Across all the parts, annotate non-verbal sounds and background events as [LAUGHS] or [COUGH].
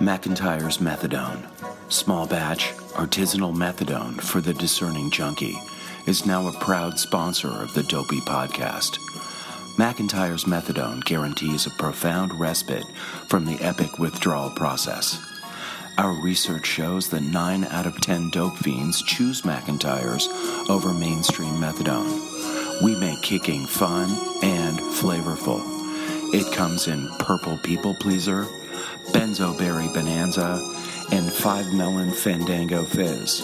McIntyre's Methadone, small batch artisanal methadone for the discerning junkie, is now a proud sponsor of the Dopey podcast. McIntyre's Methadone guarantees a profound respite from the epic withdrawal process. Our research shows that 9 out of 10 dope fiends choose McIntyre's over mainstream methadone. We make kicking fun and flavorful. It comes in Purple People Pleaser, Benzo Berry Bonanza, and 5 Melon Fandango Fizz.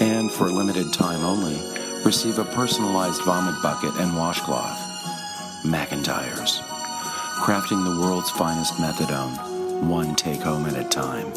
And for limited time only, receive a personalized vomit bucket and washcloth. McIntyre's. Crafting the world's finest methadone, one take home at a time.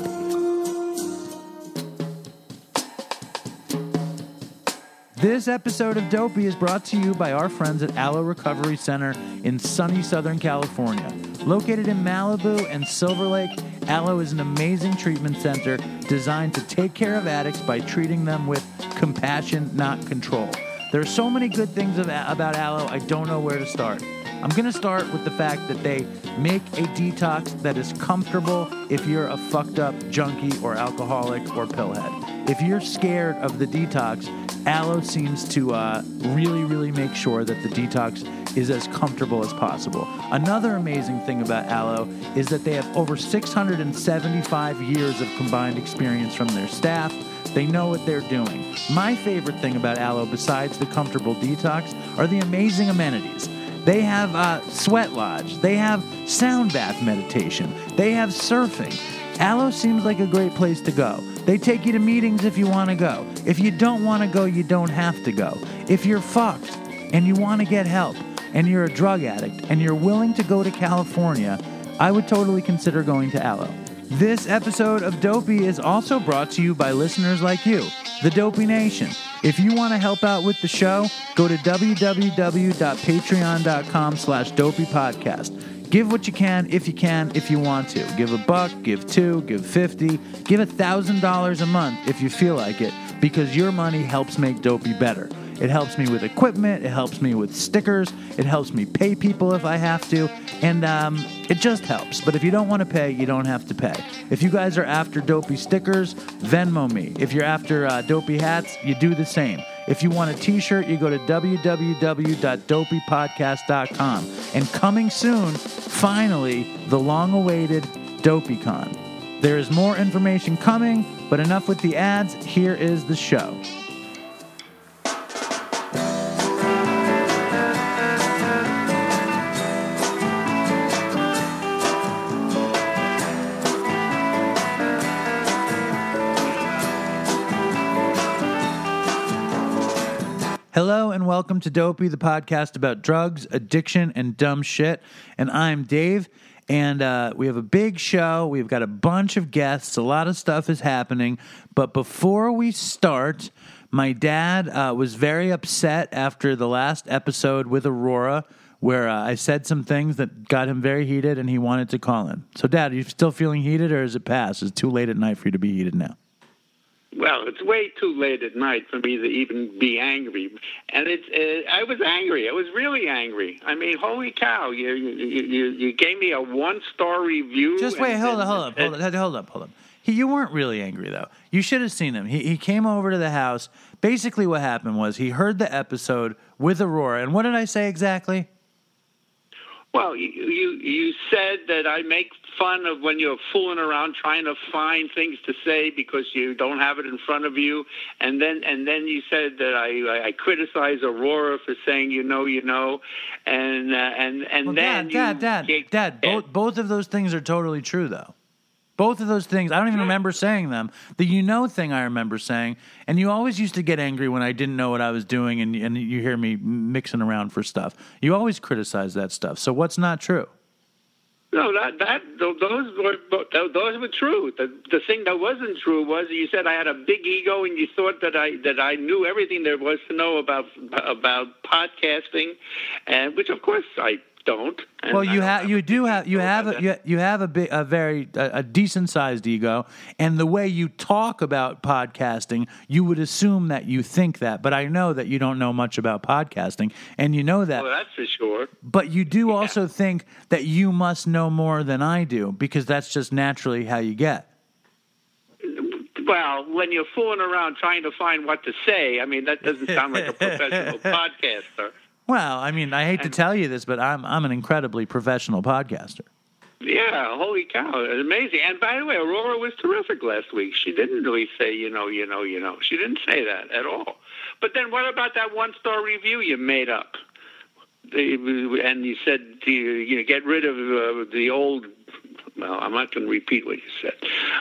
This episode of Dopey is brought to you by our friends at Aloe Recovery Center in sunny Southern California. Located in Malibu and Silver Lake, Aloe is an amazing treatment center designed to take care of addicts by treating them with compassion, not control. There are so many good things about Aloe, I don't know where to start. I'm going to start with the fact that they make a detox that is comfortable if you're a fucked up junkie or alcoholic or pillhead. If you're scared of the detox, Aloe seems to uh, really, really make sure that the detox is as comfortable as possible. Another amazing thing about Aloe is that they have over 675 years of combined experience from their staff. They know what they're doing. My favorite thing about Aloe, besides the comfortable detox, are the amazing amenities. They have a sweat lodge. They have sound bath meditation. They have surfing. Aloe seems like a great place to go. They take you to meetings if you want to go. If you don't want to go, you don't have to go. If you're fucked and you want to get help and you're a drug addict and you're willing to go to California, I would totally consider going to Aloe. This episode of Dopey is also brought to you by listeners like you, the Dopey Nation. If you want to help out with the show, go to www.patreon.com slash dopeypodcast. Give what you can if you can, if you want to. Give a buck, give two, give 50, give a $1,000 a month if you feel like it, because your money helps make Dopey better. It helps me with equipment, it helps me with stickers, it helps me pay people if I have to, and um, it just helps. But if you don't want to pay, you don't have to pay. If you guys are after Dopey stickers, Venmo me. If you're after uh, Dopey hats, you do the same. If you want a t shirt, you go to www.dopeypodcast.com. And coming soon, finally, the long awaited DopeyCon. There is more information coming, but enough with the ads. Here is the show. Hello and welcome to Dopey, the podcast about drugs, addiction, and dumb shit. And I'm Dave, and uh, we have a big show. We've got a bunch of guests. A lot of stuff is happening. But before we start, my dad uh, was very upset after the last episode with Aurora, where uh, I said some things that got him very heated, and he wanted to call in. So, Dad, are you still feeling heated, or is it past? Is too late at night for you to be heated now? Well, it's way too late at night for me to even be angry, and it's. Uh, I was angry. I was really angry. I mean, holy cow! You you you, you gave me a one star review. Just wait, hold on, hold up, hold up, hold up, hold up. He, you weren't really angry though. You should have seen him. He he came over to the house. Basically, what happened was he heard the episode with Aurora, and what did I say exactly? Well, you you said that I make fun of when you're fooling around trying to find things to say because you don't have it in front of you, and then and then you said that I I criticize Aurora for saying you know you know, and uh, and and well, then Dad, Dad, Dad, Dad, both both of those things are totally true though. Both of those things, I don't even remember saying them. The you know thing I remember saying, and you always used to get angry when I didn't know what I was doing, and, and you hear me mixing around for stuff. You always criticize that stuff. So what's not true? No, that that those were those were true. The the thing that wasn't true was you said I had a big ego and you thought that I that I knew everything there was to know about about podcasting, and which of course I don't. and Well, you have you do have you have a, you, you have a big a very a, a decent sized ego, and the way you talk about podcasting, you would assume that you think that, but I know that you don't know much about podcasting, and you know that. that. Well, that's for sure. But you do also think that you must know more than I do because that's just naturally how you get. Well, when you're fooling around trying to find what to say, I mean that doesn't sound like a professional [LAUGHS] podcaster. Well, I mean, I hate to tell you this, but I'm I'm an incredibly professional podcaster. Yeah, holy cow, amazing! And by the way, Aurora was terrific last week. She didn't really say, you know, you know, you know. She didn't say that at all. But then, what about that one-star review you made up? And you said, you, you know, get rid of uh, the old. Well, I'm not going to repeat what you said.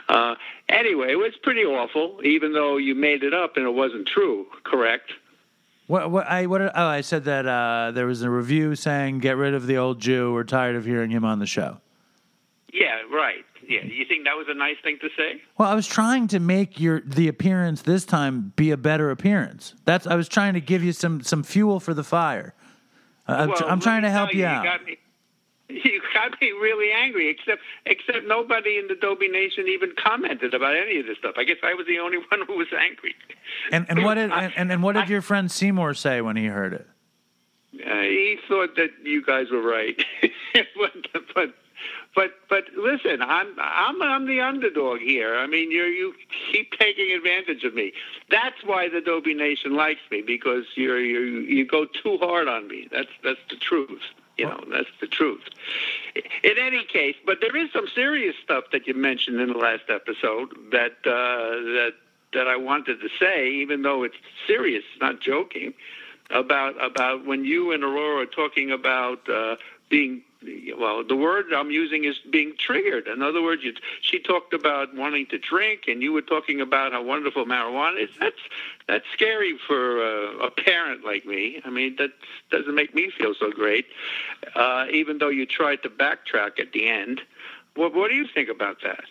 Uh, anyway, it was pretty awful, even though you made it up and it wasn't true. Correct? What what I what oh I said that uh, there was a review saying get rid of the old Jew. We're tired of hearing him on the show. Yeah, right. Yeah, you think that was a nice thing to say? Well, I was trying to make your the appearance this time be a better appearance. That's I was trying to give you some some fuel for the fire. Uh, I'm, tr- I'm trying to help you you out. Got me, you got me really angry. Except, except nobody in the Dopey Nation even commented about any of this stuff. I guess I was the only [LAUGHS] one who was angry. and and what did I- and, and, what did I- your friend Seymour say when he heard it? Uh, he thought that you guys were right, [LAUGHS] but, but but but listen, I'm I'm I'm the underdog here. I mean, you you keep taking advantage of me. That's why the Dopey Nation likes me because you're you you go too hard on me. That's that's the truth. You know, that's the truth. In any case, but there is some serious stuff that you mentioned in the last episode that uh, that that I wanted to say, even though it's serious, not joking about about when you and Aurora are talking about uh, being well, the word I'm using is being triggered. In other words, you, she talked about wanting to drink, and you were talking about how wonderful marijuana is. That's that's scary for uh, a parent like me. I mean, that doesn't make me feel so great. Uh, even though you tried to backtrack at the end, what what do you think about that?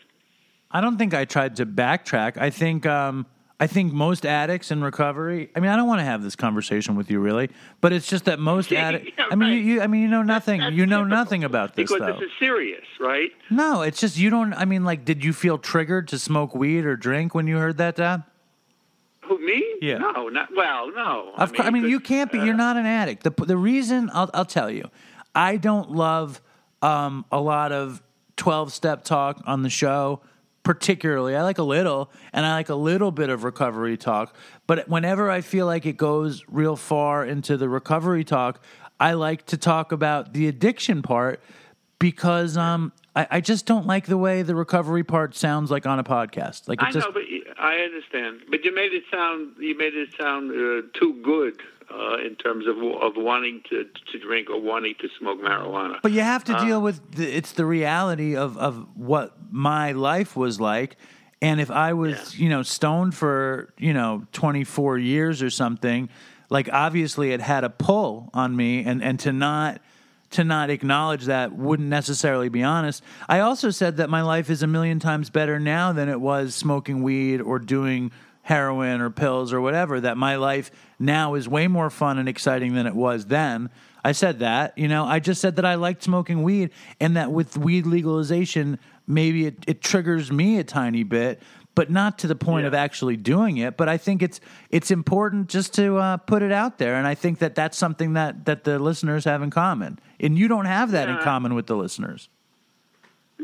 I don't think I tried to backtrack. I think um, I think most addicts in recovery. I mean, I don't want to have this conversation with you really, but it's just that most addicts. yeah, I mean, right. you, you. I mean, you know nothing. That's you know nothing about this because though. this is serious, right? No, it's just you don't. I mean, like, did you feel triggered to smoke weed or drink when you heard that, Dad? Who me? Yeah. No, not well. No. Of course, I mean, you can't be. uh, You're not an addict. The the reason I'll I'll tell you, I don't love um, a lot of twelve step talk on the show. Particularly, I like a little, and I like a little bit of recovery talk. But whenever I feel like it goes real far into the recovery talk, I like to talk about the addiction part because um, I, I just don't like the way the recovery part sounds like on a podcast. Like it I just know, but you- I understand. But you made it sound you made it sound uh, too good uh, in terms of of wanting to to drink or wanting to smoke marijuana. But you have to deal with the, it's the reality of of what my life was like, and if I was you know stoned for you know twenty four years or something, like obviously it had a pull on me, and and to not to not acknowledge that wouldn't necessarily be honest. I also said that my life is a million times better now than it was smoking weed or doing heroin or pills or whatever. That my life now is way more fun and exciting than it was then. I said that, you know, I just said that I liked smoking weed and that with weed legalization, maybe it, it triggers me a tiny bit, but not to the point of actually doing it. But I think it's it's important just to uh, put it out there, and I think that that's something that that the listeners have in common, and you don't have that in common with the listeners.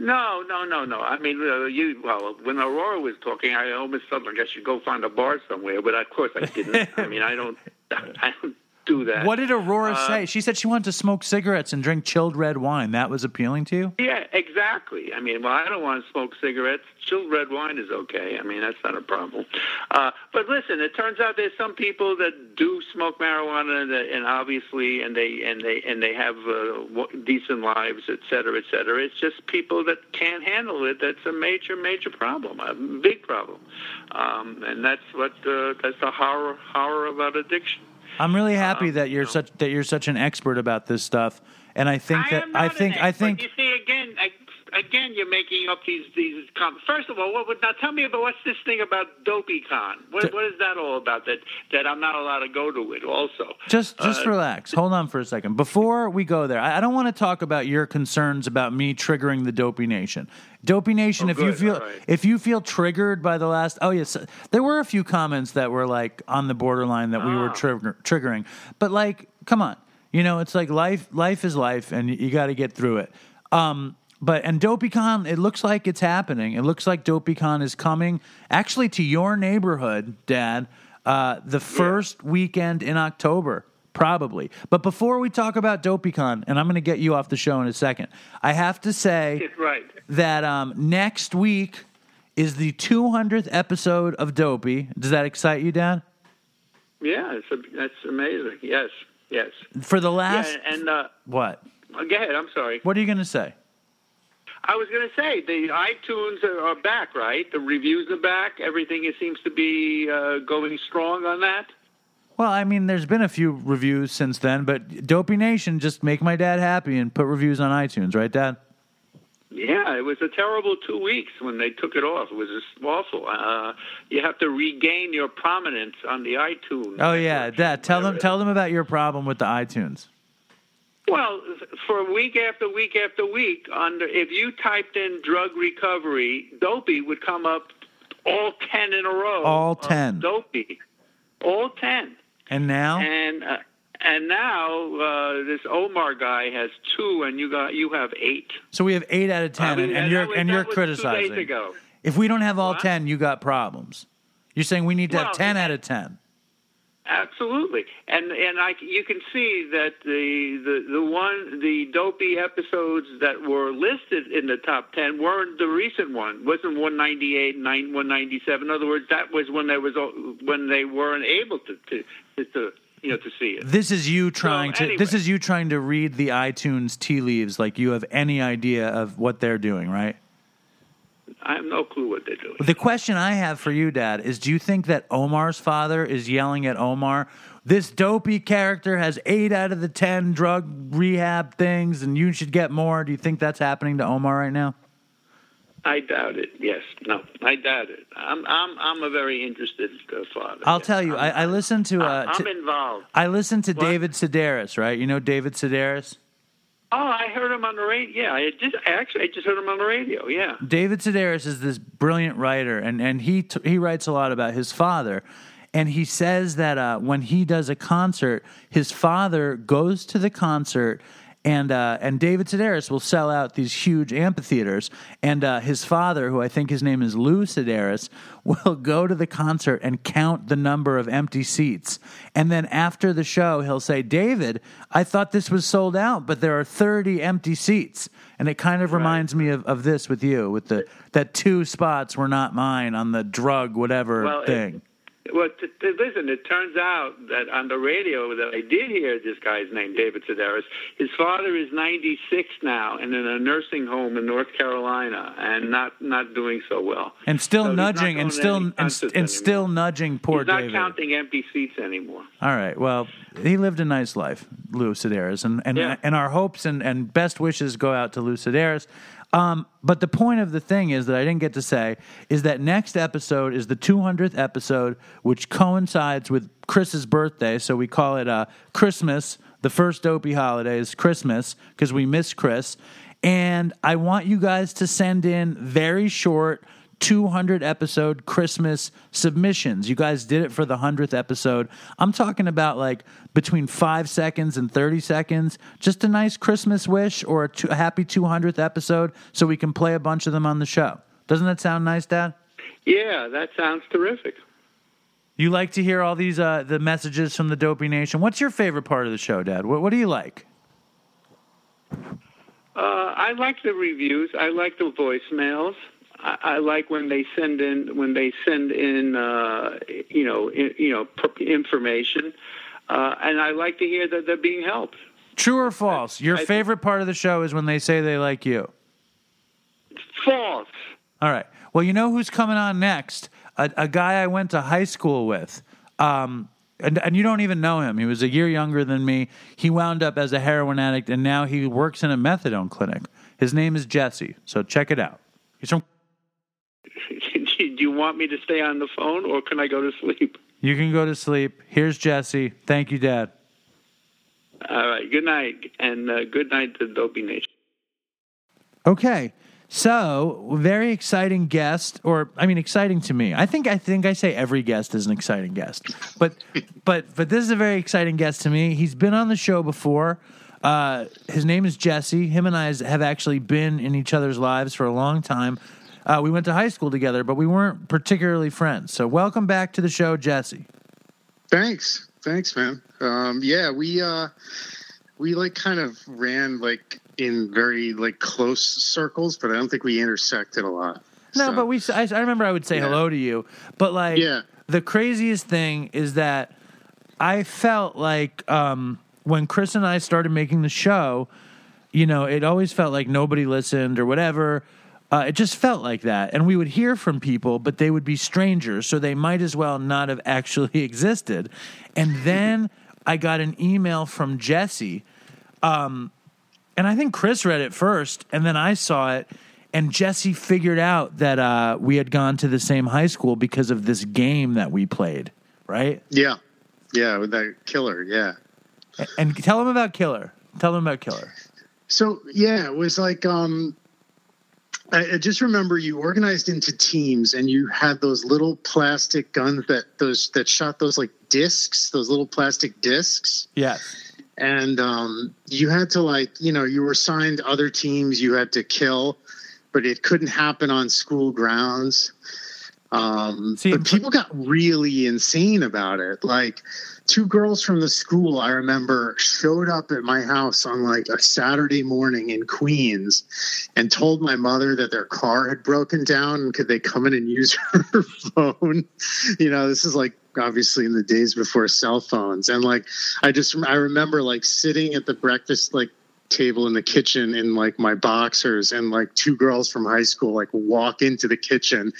No, no, no, no. I mean, uh, you. Well, when Aurora was talking, I almost felt like I should go find a bar somewhere, but of course I didn't. I mean, I don't. [LAUGHS] I don't do that. What did Aurora say? She said she wanted to smoke cigarettes and drink chilled red wine. That was appealing to you. Yeah, exactly. I mean, well, I don't want to smoke cigarettes. Chilled red wine is okay. I mean, that's not a problem. Uh, but listen, it turns out there's some people that do smoke marijuana, and, and obviously, and they and they and they have uh, decent lives, et cetera, et cetera. It's just people that can't handle it. That's a major, major problem, a big problem, um, and that's what uh, that's the horror horror about addiction. I'm really happy Um, that you're such that you're such an expert about this stuff, and I think I that I think I think You see, again, I, again, you're making up these these. Com- First of all, what would now tell me about what's this thing about DopeyCon? What, what is that all about? That that I'm not allowed to go to it. Also, Just just Uh, relax. Hold on for a second. Before we go there, I, I don't want to talk about your concerns about me triggering the Dopey Nation. Dopey Nation, Oh, if you feel right. if you feel triggered by the last, oh yes, there were a few comments that were like on the borderline that we were Ah. trigger, triggering. But like, come on, you know, it's like life. Life is life, and you, you got to get through it. Um, but and DopeyCon, it looks like it's happening. It looks like DopeyCon is coming actually to your neighborhood, Dad. Uh, the first weekend in October, probably. But before we talk about DopeyCon, and I'm going to get you off the show in a second, I have to say right. that um, next week is the 200th episode of Dopey. Does that excite you, Dad? Yeah, it's a, that's amazing. Yes, yes. For the Yeah, last and uh, what? go ahead. I'm sorry. What are you going to say? I was going to say the iTunes are, back, right? The reviews are back. Everything it seems to be uh, going strong on that. Well, I mean, there's been a few reviews since then, but Dopey Nation just make my dad happy and put reviews on iTunes, right, Dad? Yeah, it was a terrible two weeks when they took it off. It was just awful. Uh, you have to regain your prominence on the iTunes. Oh yeah. Dad. Tell them, tell them about your problem with the iTunes. Well, for week after week after week, under if you typed in drug recovery, Dopey would come up all ten in a row. All 10. Dopey, all ten. And now, And uh, and now uh, this Omar guy has two, and you got you have eight. so we have eight out of ten, I mean, and, and you're was- and you're was Two days criticizing. If we don't have all What? ten, you got problems. You're saying we need to have ten out of ten. Absolutely, and and I you can see that the the the one the dopey episodes that were listed in the top ten weren't the recent one. wasn't one ninety eight, nine one ninety seven. In other words, that was when there was when they weren't able to to, to, to you know to see it. This is you trying to. anyway. This is you trying to read the iTunes tea leaves like you have any idea of what they're doing, right? I have no clue what they're doing. The question I have for you, Dad, is: Do you think that Omar's father is yelling at Omar? This dopey character has eight out of the ten drug rehab things, and you should get more. Do you think that's happening to Omar right now? I doubt it. Yes, no, I doubt it. I'm I'm I'm a very interested uh, father. I'll Yes, tell you. I, I'm- listened to. Uh, I'm to- involved. I listened to What? David Sedaris, right? You know David Sedaris. Oh, I heard him on the radio. Yeah, I just actually I just heard him on the radio. Yeah. David Sedaris is this brilliant writer, and and he t- he writes a lot about his father, and he says that uh, when he does a concert, his father goes to the concert. And uh, and David Sedaris will sell out these huge amphitheaters, and uh, his father, who I think his name is Lou Sedaris, [LAUGHS] will go to the concert and count the number of empty seats, and then after the show, he'll say, "David, I thought this was sold out, but there are thirty empty seats." And it kind of reminds me of, of this with you, with the that two spots were not mine on the drug whatever Well, it- thing. Well, t- t- listen. It turns out that on the radio that I did hear this guy's name, David Sedaris. His father is 96 now and in a nursing home in North Carolina, and not not doing so well. and still So nudging, and still and, and anymore. still nudging poor He's not David. counting empty seats anymore. All right. Well, he lived a nice life, Lou Sedaris, and and, Yeah. and our hopes and, and best wishes go out to Lou Sedaris. Um, but the point of the thing is that I didn't get to say is that next episode is the 200th episode, which coincides with Chris's birthday. So we call it uh, Chrismiss. The first dopey holiday is Chrismiss because we miss Chris. And I want you guys to send in very short 200 episode Chrismiss submissions. You guys did it for the 100th episode. I'm talking about like between five seconds and 30 seconds. Just a nice Chrismiss wish or a, two, a happy 200th episode so we can play a bunch of them on the show. Doesn't that sound nice, Dad? Yeah, that sounds terrific. You like to hear all these uh, the messages from the Dopey Nation. What's your favorite part of the show, Dad? What, what do you like? Uh, I like the reviews. I like the voicemails. I, I like when they send in when they send in uh, you know i you know information, uh, and I like to hear that they're being helped. True or false? Your I favorite part of the show is when they say they like you. False. All right. Well, you know who's coming on next? A, a guy I went to high school with. Um, and, and you don't even know him. He was a year younger than me. He wound up as a heroin addict, and now he works in a methadone clinic. His name is Jesse. So check it out. He's from. [LAUGHS] Do you want me to stay on the phone or can I go to sleep? You can go to sleep. Here's Jesse. Thank you, Dad. All right. Good night. And uh, good night to Dopey Nation. Okay. So, very exciting guest, or I mean, exciting to me. I think I think I say every guest is an exciting guest, but [LAUGHS] but but this is a very exciting guest to me. He's been on the show before. Uh, his name is Jesse. Him and I have actually been in each other's lives for a long time. Uh, we went to high school together, but we weren't particularly friends. So, welcome back to the show, Jesse. Thanks, thanks, man. Um, yeah, we uh, we like kind of ran like in very like close circles, but I don't think we intersected a lot. No, So, but we. I, I remember I would say Yeah. hello to you, but like Yeah. the craziest thing is that I felt like um, when Chris and I started making the show, you know, it always felt like nobody listened or whatever. Uh, it just felt like that, and we would hear from people, but they would be strangers, so they might as well not have [LAUGHS] actually existed. And then I got an email from Jesse and I think Chris read it first, and then I saw it, and Jesse figured out that uh, we had gone to the same high school because of this game that we played, right? yeah, yeah, with that killer, yeah. And tell him about Killer. Tell him about Killer. So yeah, it was like um, I, just remember you organized into teams, and you had those little plastic guns that those that shot those like discs, those little plastic discs. Yes. and um, you had to like you know you were assigned other teams you had to kill but it couldn't happen on school grounds um, See, but people got really insane about it. Like two girls from the school i remember showed up at my house on like a saturday morning in queens and told my mother that their car had broken down and could they come in and use [LAUGHS] her phone? You know this is like obviously in the days before cell phones. And like i just i remember like sitting at the breakfast like table in the kitchen in like my boxers and like two girls from high school like walk into the kitchen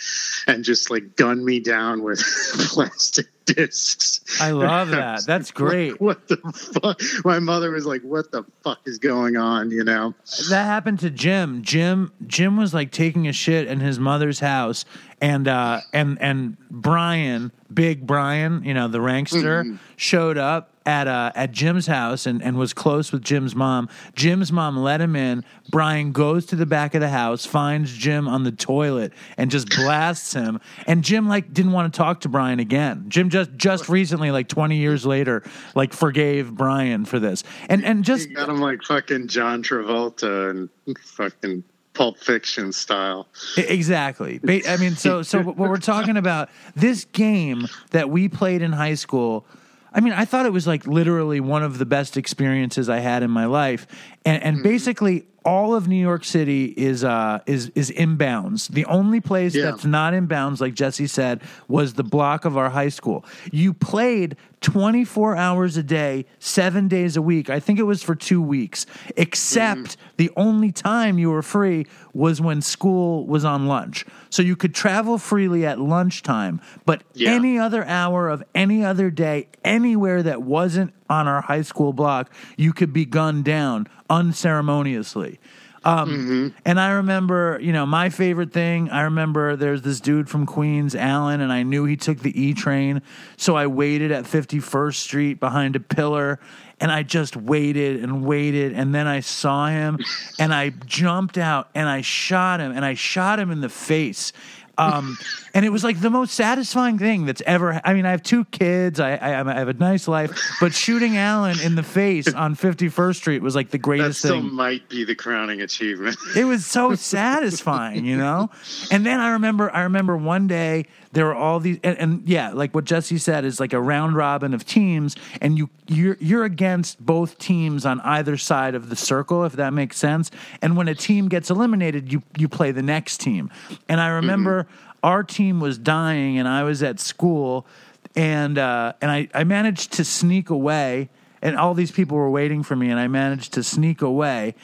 and just like gun me down with [LAUGHS] plastic discs I love [LAUGHS] that. That's great. what the fuck my mother was like what the fuck is going on you know That happened to Jim. Jim Jim was like taking a shit in his mother's house and uh and and Brian, big Brian, you know, the rankster, showed up at uh at Jim's house and, and was close with Jim's mom. Jim's mom let him in. Brian goes to the back of the house, finds Jim on the toilet and just blasts him. And Jim like didn't want to talk to Brian again. Jim just just recently, like twenty years later, like forgave Brian for this. And and just you got him like fucking john travolta and fucking pulp fiction style Exactly. I mean, so so what we're talking about this game that we played in high school. I mean, I thought it was like literally one of the best experiences I had in my life, and and basically all of New York City is uh is is inbounds. The only place Yeah. that's not inbounds, like Jesse said, was the block of our high school. You played 24 hours a day, seven days a week. I think it was for two weeks, except the only time you were free was when school was on lunch. So you could travel freely at lunchtime, but Yeah. any other hour of any other day, anywhere that wasn't on our high school block, you could be gunned down unceremoniously. Um, And I remember, you know, my favorite thing. I remember there's this dude from Queens, Alan, and I knew he took the E train, so I waited at 51st Street behind a pillar, and I just waited and waited, and then I saw him, and I jumped out and I shot him, and I shot him in the face. Um, [LAUGHS] and it was like the most satisfying thing that's ever. I mean, I have two kids. I, I, I have a nice life, but shooting Alan in the face on 51st Street was like the that greatest still thing. might be the crowning achievement [LAUGHS] It was so satisfying, you know. And then I remember, I remember one day there were all these, and, and yeah, like what Jesse said is like a round robin of teams, and you you're you're against both teams on either side of the circle, if that makes sense. And when a team gets eliminated, you you play the next team. And I remember mm-hmm. Our team was dying, and I was at school, and uh, and I I managed to sneak away, and all these people were waiting for me, and I managed to sneak away.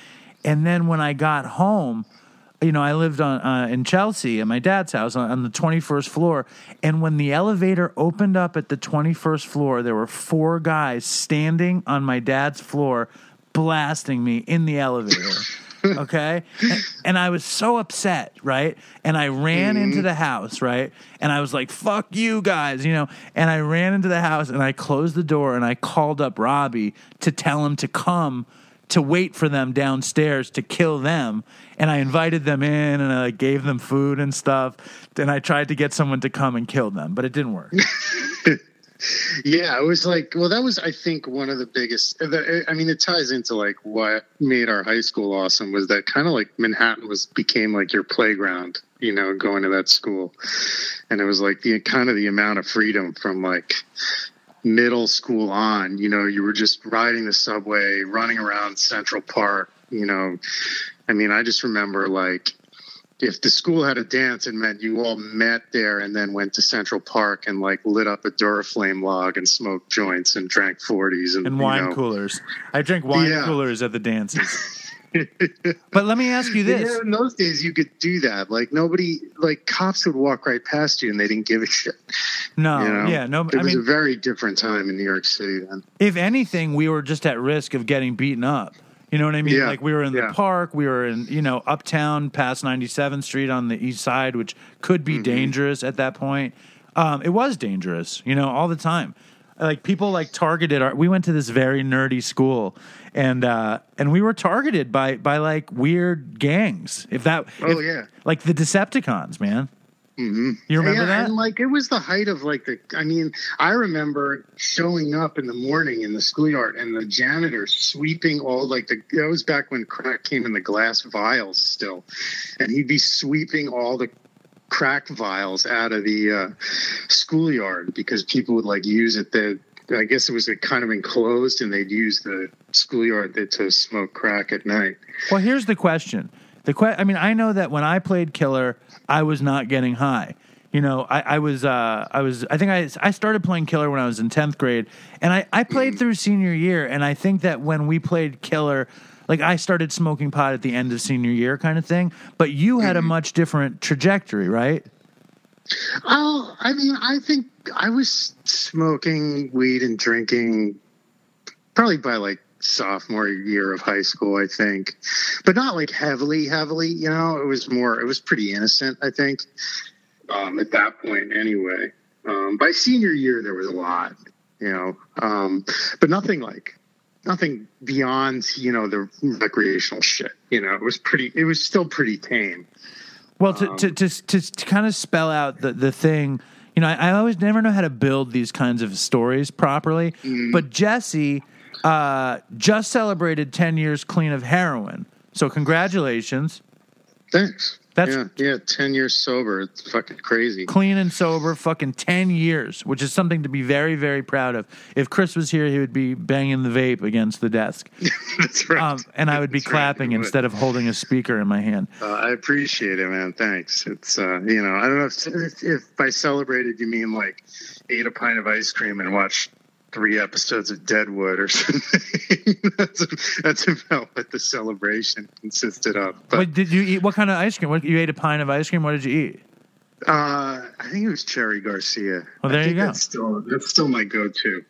And then when I got home, you know, I lived on uh, in Chelsea at my dad's house on, on the 21st floor, and when the elevator opened up at the 21st floor, there were four guys standing on my dad's floor, blasting me in the elevator. [LAUGHS] okay? And, i was so upset right? And i ran mm-hmm. into the house right? And i was like fuck you guys you know? And i ran into the house and i closed the door and i called up robbie to tell him to come to wait for them downstairs to kill them. And i invited them in and i like, gave them food and stuff. And i tried to get someone to come and kill them but it didn't work [LAUGHS] Yeah, it was like, well, that was, I think, one of the biggest. Uh, the, uh, I mean, it ties into like what made our high school awesome was that kind of like Manhattan was became like your playground, you know, going to that school, and it was like the kind of the amount of freedom from like middle school on. You know, you were just riding the subway, running around Central Park. You know, I mean, I just remember like if the school had a dance, it meant you all met there and then went to Central Park and like lit up a Duraflame log and smoked joints and drank forties and, and you wine know. coolers i drink wine Yeah. coolers at the dances [LAUGHS] but let me ask you this Yeah, in those days you could do that. Like nobody, like cops would walk right past you and they didn't give a shit. no You know? yeah no it i was mean a very different time in New York City then. if anything, we were just at risk of getting beaten up. You know what I mean? Yeah, Like we were in the park, we were in, you know, uptown past 97th Street on the east side, which could be Mm-hmm. dangerous at that point. Um, it was dangerous, you know, all the time. Like people like targeted our we went to this very nerdy school and uh and we were targeted by by like weird gangs. If that Oh, if- yeah. Like the Decepticons, man. Mm-hmm. You remember yeah, that? And like it was the height of like the. I mean, I remember showing up in the morning in the schoolyard and the janitor sweeping all like the. That was back when crack came in the glass vials still, and he'd be sweeping all the crack vials out of the uh, schoolyard because people would like use it. The I guess it was kind of enclosed, and they'd use the schoolyard to- to smoke crack at night. Well, here's the question. The que- I mean, I know that when I played Killer, I was not getting high. You know, I, I was, uh, I was, I think I, I started playing Killer when I was in tenth grade, and I, I played through senior year, and I think that when we played Killer, like I started smoking pot at the end of senior year, kind of thing. But you had a much different trajectory, right? Oh, I mean, I think I was smoking weed and drinking probably by like sophomore year of high school, I think, but not like heavily, heavily. You know, it was more, it was pretty innocent, I think, um, at that point anyway. Um, by senior year, there was a lot, you know, um, but nothing like nothing beyond, you know, the recreational shit. You know, it was pretty, it was still pretty tame. Well, to, Um, to, to, to, to kind of spell out the, the thing, you know, I, I always never know how to build these kinds of stories properly. Mm-hmm. But Jesse uh, just celebrated 10 years clean of heroin. So, congratulations. Thanks. That's- yeah, yeah, ten years sober. It's fucking crazy. Clean and sober, fucking 10 years, which is something to be very, very proud of. If Chris was here, he would be banging the vape against the desk. [LAUGHS] That's right. Um, and I would be That's clapping would. instead of holding a speaker in my hand. Uh, I appreciate it, man. Thanks. It's uh, you know, I don't know if, if if by celebrated you mean like ate a pint of ice cream and watched three episodes of Deadwood or [LAUGHS] something. that's that's about what the celebration consisted of. But What did you eat? What kind of ice cream? What, you ate a pint of ice cream? What did you eat? uh, I think it was Cherry Garcia. Well, there you go. That's still that's still my go-to.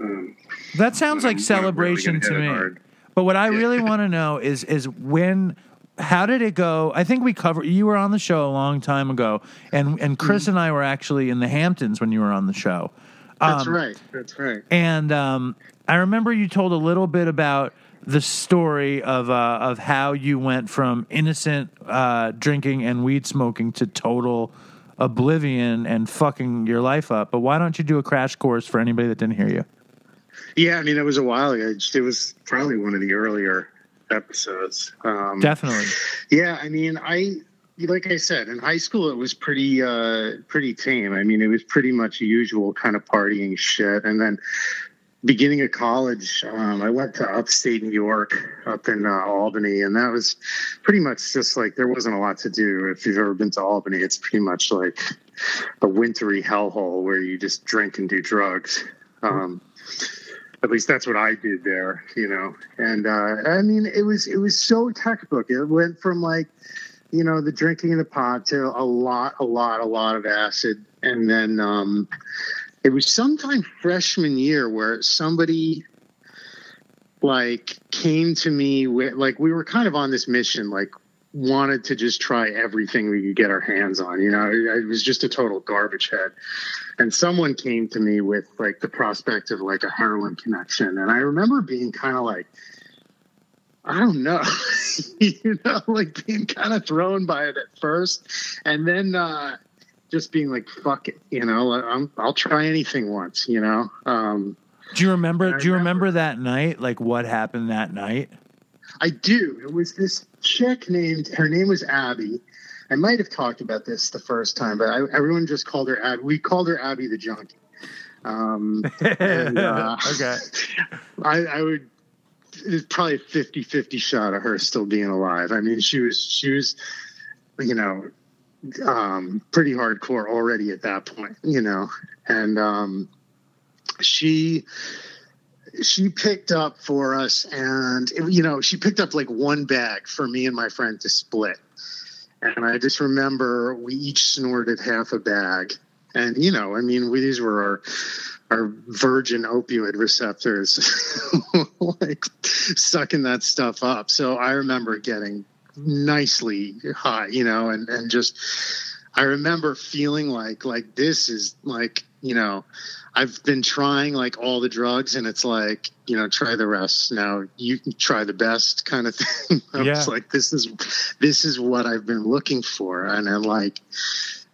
Um, That sounds like I'm- really celebration gonna to me. But what I really want to know is is when how did it go? I think we covered you were on the show a long time ago and and Chris Mm-hmm. and I were actually in the Hamptons when you were on the show. That's Um, right. That's right. And um, I remember you told a little bit about the story of uh, of how you went from innocent uh, drinking and weed smoking to total oblivion and fucking your life up. But why don't you do a crash course for anybody that didn't hear you? Yeah, I mean, it was a while ago. It was probably one of the earlier episodes. Um, Definitely. [LAUGHS] Yeah, I mean, I like I said in high school, it was pretty uh, pretty tame. I mean, it was pretty much usual kind of partying shit, and then beginning of college, um, I went to upstate New York, up in uh, Albany, and that was pretty much just like there wasn't a lot to do. If you've ever been to Albany, it's pretty much like a wintry hellhole where you just drink and do drugs. Um, at least that's what I did there, you know. And uh, I mean, it was it was so textbook. It went from like you know, the drinking of the pot to a lot, a lot, a lot of acid. And then um, it was sometime freshman year where somebody like came to me with like we were kind of on this mission like wanted to just try everything we could get our hands on you know? It, was just a total garbage head. And someone came to me with like the prospect of like a heroin connection. And i remember being kind of like i don't know [LAUGHS] you know like being kind of thrown by it at first and then uh just being like fuck it you know I'm, i'll try anything once you know um do you remember? Do you remember. remember that night? Like what happened that night? I do. It was this chick named, her name was Abby. I might have talked about this the first time, but I, everyone just called her Abby. We called her Abby the Junkie. Um, and, [LAUGHS] uh, okay. [LAUGHS] I, I would, it's probably a 50 50 shot of her still being alive. I mean, she was, she was, you know, um, pretty hardcore already at that point, you know, and, um, she, she picked up for us and you know she picked up like one bag for me and my friend to split. And i just remember we each snorted half a bag. And you know i mean we, these were our our virgin opioid receptors [LAUGHS] like sucking that stuff up so i remember getting nicely high you know and and just i remember feeling like like this is like you know I've been trying like all the drugs, and it's like you know, try the rest. Now you can try the best kind of [LAUGHS] thing. I Yeah. was like, this is this is what I've been looking for, and I'm like,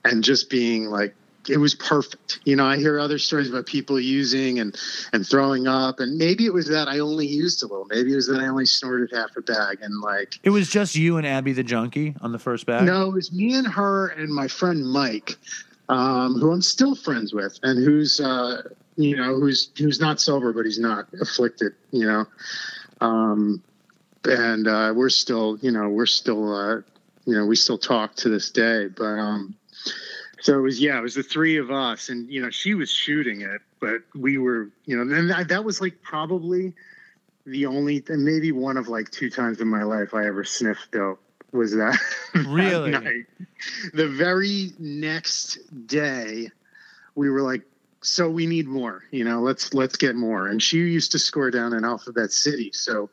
and just being like, it was perfect. You know, I hear other stories about people using and and throwing up, and maybe it was that I only used a little. Maybe it was that I only snorted half a bag, and like, It was just you and Abby the junkie on the first bag. no, it was me and her and my friend Mike, um, who I'm still friends with, and who's uh, you know who's who's not sober, but he's not afflicted. You know, um, and uh, we're still you know we're still uh, you know we still talk to this day. But um, so it was yeah, it was the three of us, and you know she was shooting it, but we were you know, and that, that was like probably the only and maybe one of like two times in my life I ever sniffed dope was that [LAUGHS] that Really? night. The very next day, we were like, "So we need more, you know. Let's let's get more." And she used to score down in Alphabet City, so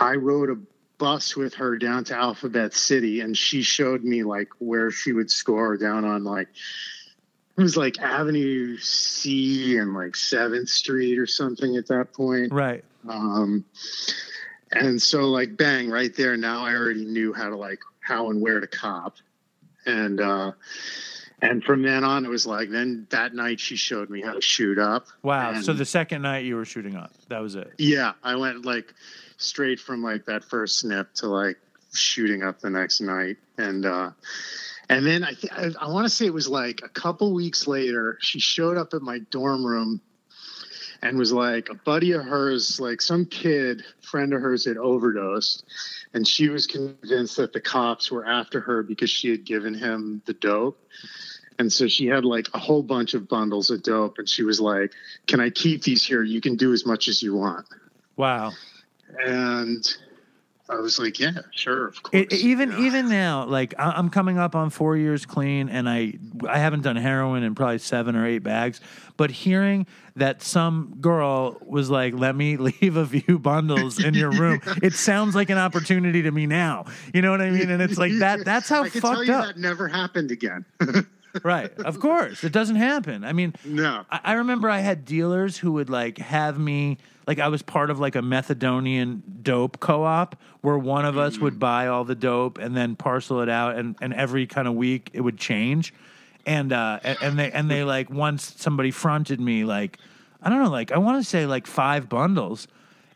I wrote a bus with her down to Alphabet City, and she showed me like where she would score down on like it was like Avenue C and like Seventh Street or something at that point. Right. Um, and so like bang right there now I already knew how to like how and where to cop. And uh and from then on it was like then that night she showed me how to shoot up. Wow. So the second night you were shooting up, that was it. Yeah, I went like straight from like that first snip to like shooting up the next night, and uh, and then I th- I, I want to say it was like a couple weeks later, she showed up at my dorm room, and was like a buddy of hers, like some kid friend of hers had overdosed, and she was convinced that the cops were after her because she had given him the dope. And so she had like a whole bunch of bundles of dope, and she was like, "Can I keep these here? You can do as much as you want." Wow. And I was like, "Yeah, sure, of course." It, even know. even now, like I'm coming up on four years clean, and I I haven't done heroin in probably seven or eight bags. But hearing that some girl was like, "Let me [LAUGHS] leave a few bundles in your room," [LAUGHS] it sounds like an opportunity to me now. You know what I mean? And it's like that. That's how I can tell fucked you up. that never happened again. [LAUGHS] right? Of course, it doesn't happen. I mean, no, I, I remember I had dealers who would like have me like I was part of like a Methadonian dope co-op where one of us would buy all the dope and then parcel it out and, and every kind of week it would change. And uh and, and they and they like once somebody fronted me like I don't know, like I want to say like five bundles.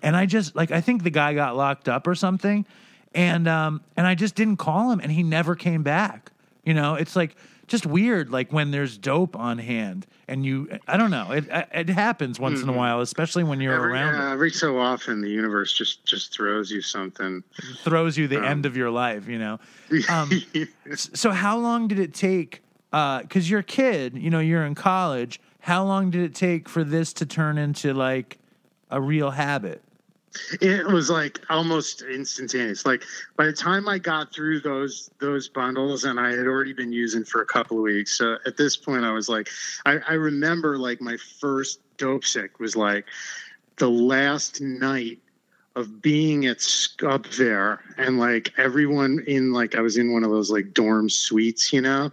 And I just like I think the guy got locked up or something. And um and I just didn't call him and he never came back. You know, it's like just weird like when there's dope on hand and you i don't know it it happens once in a while especially when you're Mm-hmm. every, around every so often the universe just just throws you something. it throws you the Um, end of your life you know um, [LAUGHS] so how long did it take because you're a kid you know you're in college how long did it take for this to turn into like a real habit it was like almost instantaneous. Like by the time I got through those those bundles, and I had already been using for a couple of weeks. So at this point, I was like, I, I remember like my first dope sick was like the last night of being at up there, and like everyone in like I was in one of those like dorm suites, you know.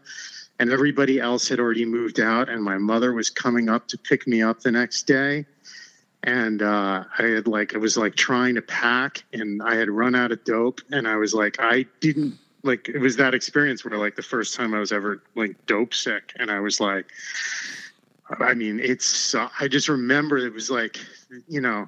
And everybody else had already moved out, and my mother was coming up to pick me up the next day and uh, I had like I was like trying to pack, and I had run out of dope, and I was like I didn't like it was that experience where like the first time I was ever like dope sick, and I was like, I mean, it's uh, I just remember it was like you know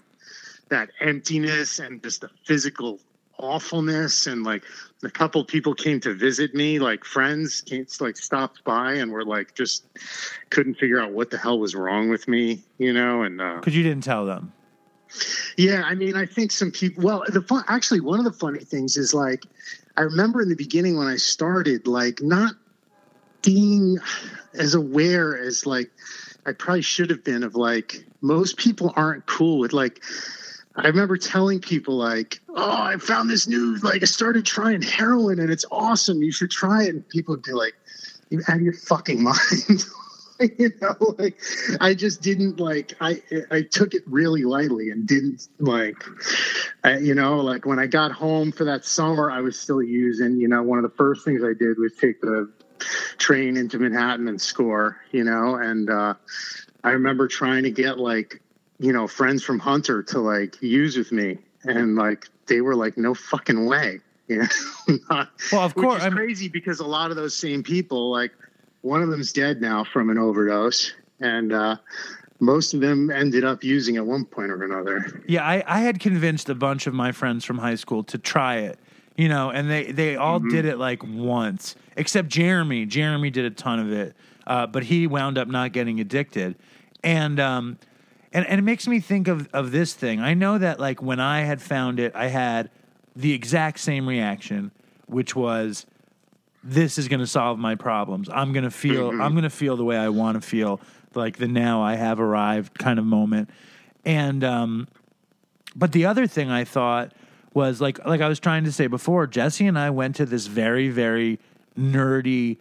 that emptiness and just the physical awfulness and like a couple people came to visit me like friends came like stopped by and were like just couldn't figure out what the hell was wrong with me you know and because uh, you didn't tell them. Yeah i mean i think some people well the fun actually one of the funny things is like i remember in the beginning when i started like not being as aware as like i probably should have been of like most people aren't cool with like I remember telling people like, "Oh, I found this new like I started trying heroin and it's awesome. You should try it." And people would be like, "You out of your fucking [LAUGHS] mind." [LAUGHS] you know, like I just didn't like I I took it really lightly and didn't like I, you know, like when I got home for that summer, I was still using. You know, one of the first things I did was take the train into Manhattan and score. You know, and uh, I remember trying to get like you know, friends from Hunter to like use with me, and like they were like, no fucking way. [LAUGHS] Yeah. well, of course, I'm crazy because a lot of those same people, like one of them's dead now from an overdose, and uh, most of them ended up using at one point or another. Yeah, I, I had convinced a bunch of my friends from high school to try it, you know, and they they all mm-hmm. did it like once, except Jeremy. Jeremy did a ton of it, uh, but he wound up not getting addicted, and um, and and it makes me think of of this thing. I know that like when I had found it, I had the exact same reaction, which was this is going to solve my problems. I'm going to feel mm-hmm. I'm going to feel the way I want to feel, like the now I have arrived kind of moment. And um but the other thing I thought was like like I was trying to say before, Jesse and I went to this very very nerdy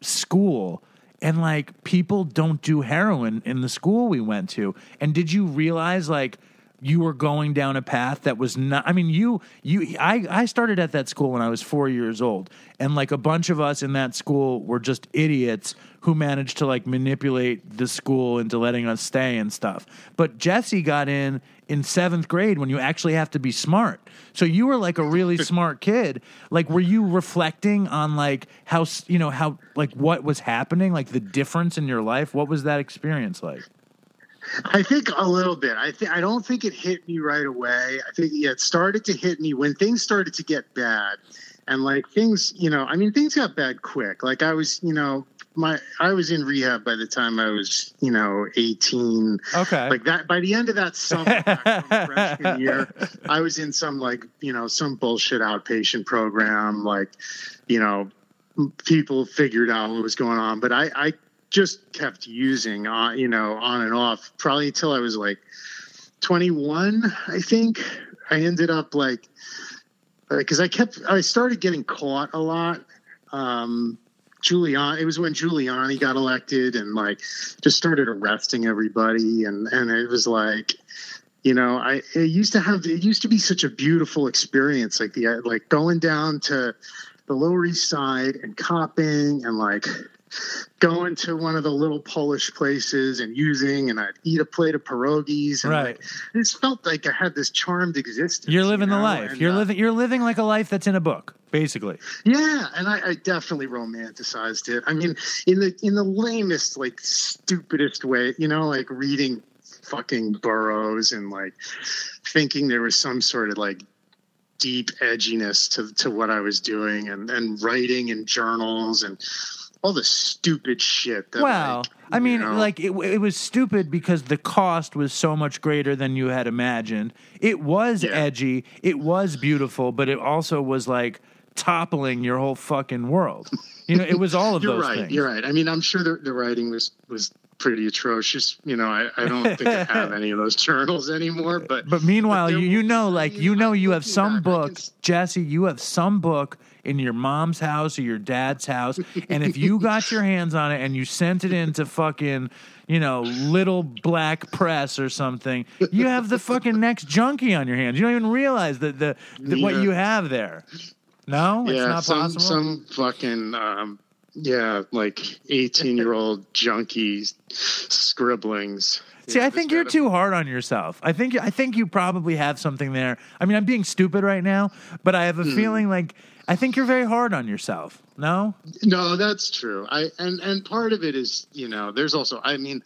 school and like people don't do heroin in the school we went to. And did you realize like you were going down a path that was not I mean you you I I started at that school when I was 4 years old and like a bunch of us in that school were just idiots who managed to like manipulate the school into letting us stay and stuff. But Jesse got in in seventh grade when you actually have to be smart. So you were like a really [LAUGHS] smart kid. Like, were you reflecting on like how you know how like what was happening, like the difference in your life? What was that experience like? I think a little bit. I think I don't think it hit me right away. I think yeah, it started to hit me when things started to get bad, and like things, you know, I mean, things got bad quick. Like I was, you know, my I was in rehab by the time I was, you know, 18. Okay. Like that by the end of that summer [LAUGHS] freshman year, I was in some like, you know, some bullshit outpatient program like, you know, people figured out what was going on, but I I just kept using uh, you know, on and off probably until I was like 21, I think. I ended up like because I kept I started getting caught a lot um Giuliani. It was when Giuliani got elected and like just started arresting everybody, and and it was like, you know, I it used to have it used to be such a beautiful experience, like the like going down to the Lower East Side and copping and like going to one of the little Polish places and using, and I'd eat a plate of pierogies. And right. Like, it just felt like I had this charmed existence. You're living you know? the life. And, you're uh, living. You're living like a life that's in a book, basically. Yeah, and I, I definitely romanticized it. I mean, in the in the lamest, like stupidest way, you know, like reading fucking Burroughs and like thinking there was some sort of like deep edginess to to what I was doing and and writing in journals and all the stupid shit. That, well, like, I mean, know, like it, it was stupid because the cost was so much greater than you had imagined. It was Yeah. edgy, it was beautiful, but it also was like toppling your whole fucking world. You know, it was all of those [LAUGHS] you're those right. things. You're right. I mean, I'm sure the, the writing was was pretty atrocious. You know, I, I don't think I have [LAUGHS] any of those journals anymore. But But meanwhile, but you, you know, like you know, you have some book, Jesse. You have some book in your mom's house or your dad's house, and if you got your hands on it and you sent it into fucking, you know, little black press or something, you have the fucking next junkie on your hands. You don't even realize that the, the what you have there. No, it's not some possible. some fucking um, yeah, like eighteen year old junkies scribblings. See, Yeah, I think you're too hard on yourself. I think I think you probably have something there. I mean, I'm being stupid right now, but I have Hmm. a feeling like I think you're very hard on yourself. No? No, that's true. I and and part of it is you know there's also I mean.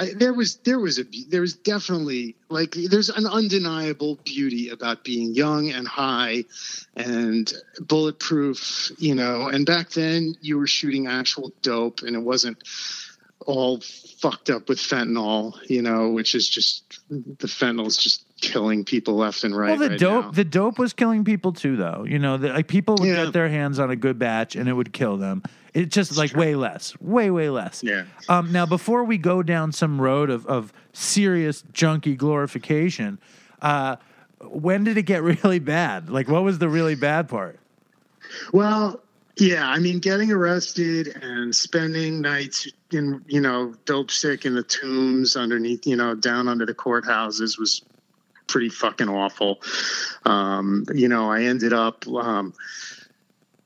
I, there was there was a there was definitely like there's an undeniable beauty about being young and high and bulletproof you know and back then you were shooting actual dope and it wasn't all fucked up with fentanyl you know which is just the fentanyl's just killing people left and right Well, the right dope now. the dope was killing people too, though. You know, the, like people would Yeah. get their hands on a good batch and it would kill them. It's just like way less, way way less. yeah Um, now, before we go down some road of, of serious junkie glorification, uh, when did it get [LAUGHS] really bad? Like, what was the really bad part? Well, yeah, I mean, getting arrested and spending nights in, you know, dope sick in the tombs underneath, you know, down under the courthouses was pretty fucking awful. Um, you know, I ended up um,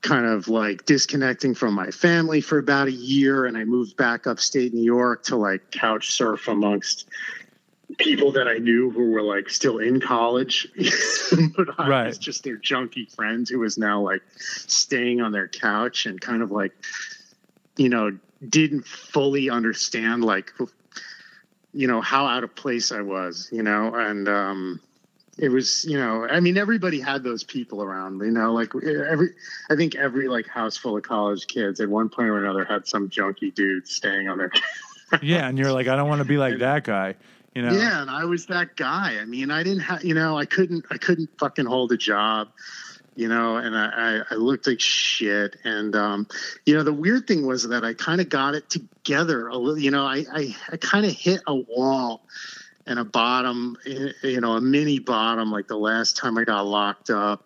kind of like disconnecting from my family for about a year, and I moved back upstate New York to like couch surf amongst people that I knew who were like still in college, [LAUGHS] but I Right. was just their junkie friends who was now like staying on their couch and kind of like, you know, didn't fully understand like, you know, how out of place I was, you know, and um, it was, you know, I mean, everybody had those people around, you know, like every, I think every like house full of college kids at one point or another had some junkie dude staying on their [LAUGHS] Yeah, and you're like, I don't want to be like that guy. You know? yeah, and I was that guy. I mean, I didn't have, you know, I couldn't, I couldn't fucking hold a job, you know, and I, I, looked like shit. And, um, you know, the weird thing was that I kind of got it together a little, you know, I, I, I kind of hit a wall and a bottom, eh, you know, a mini bottom, like the last time I got locked up.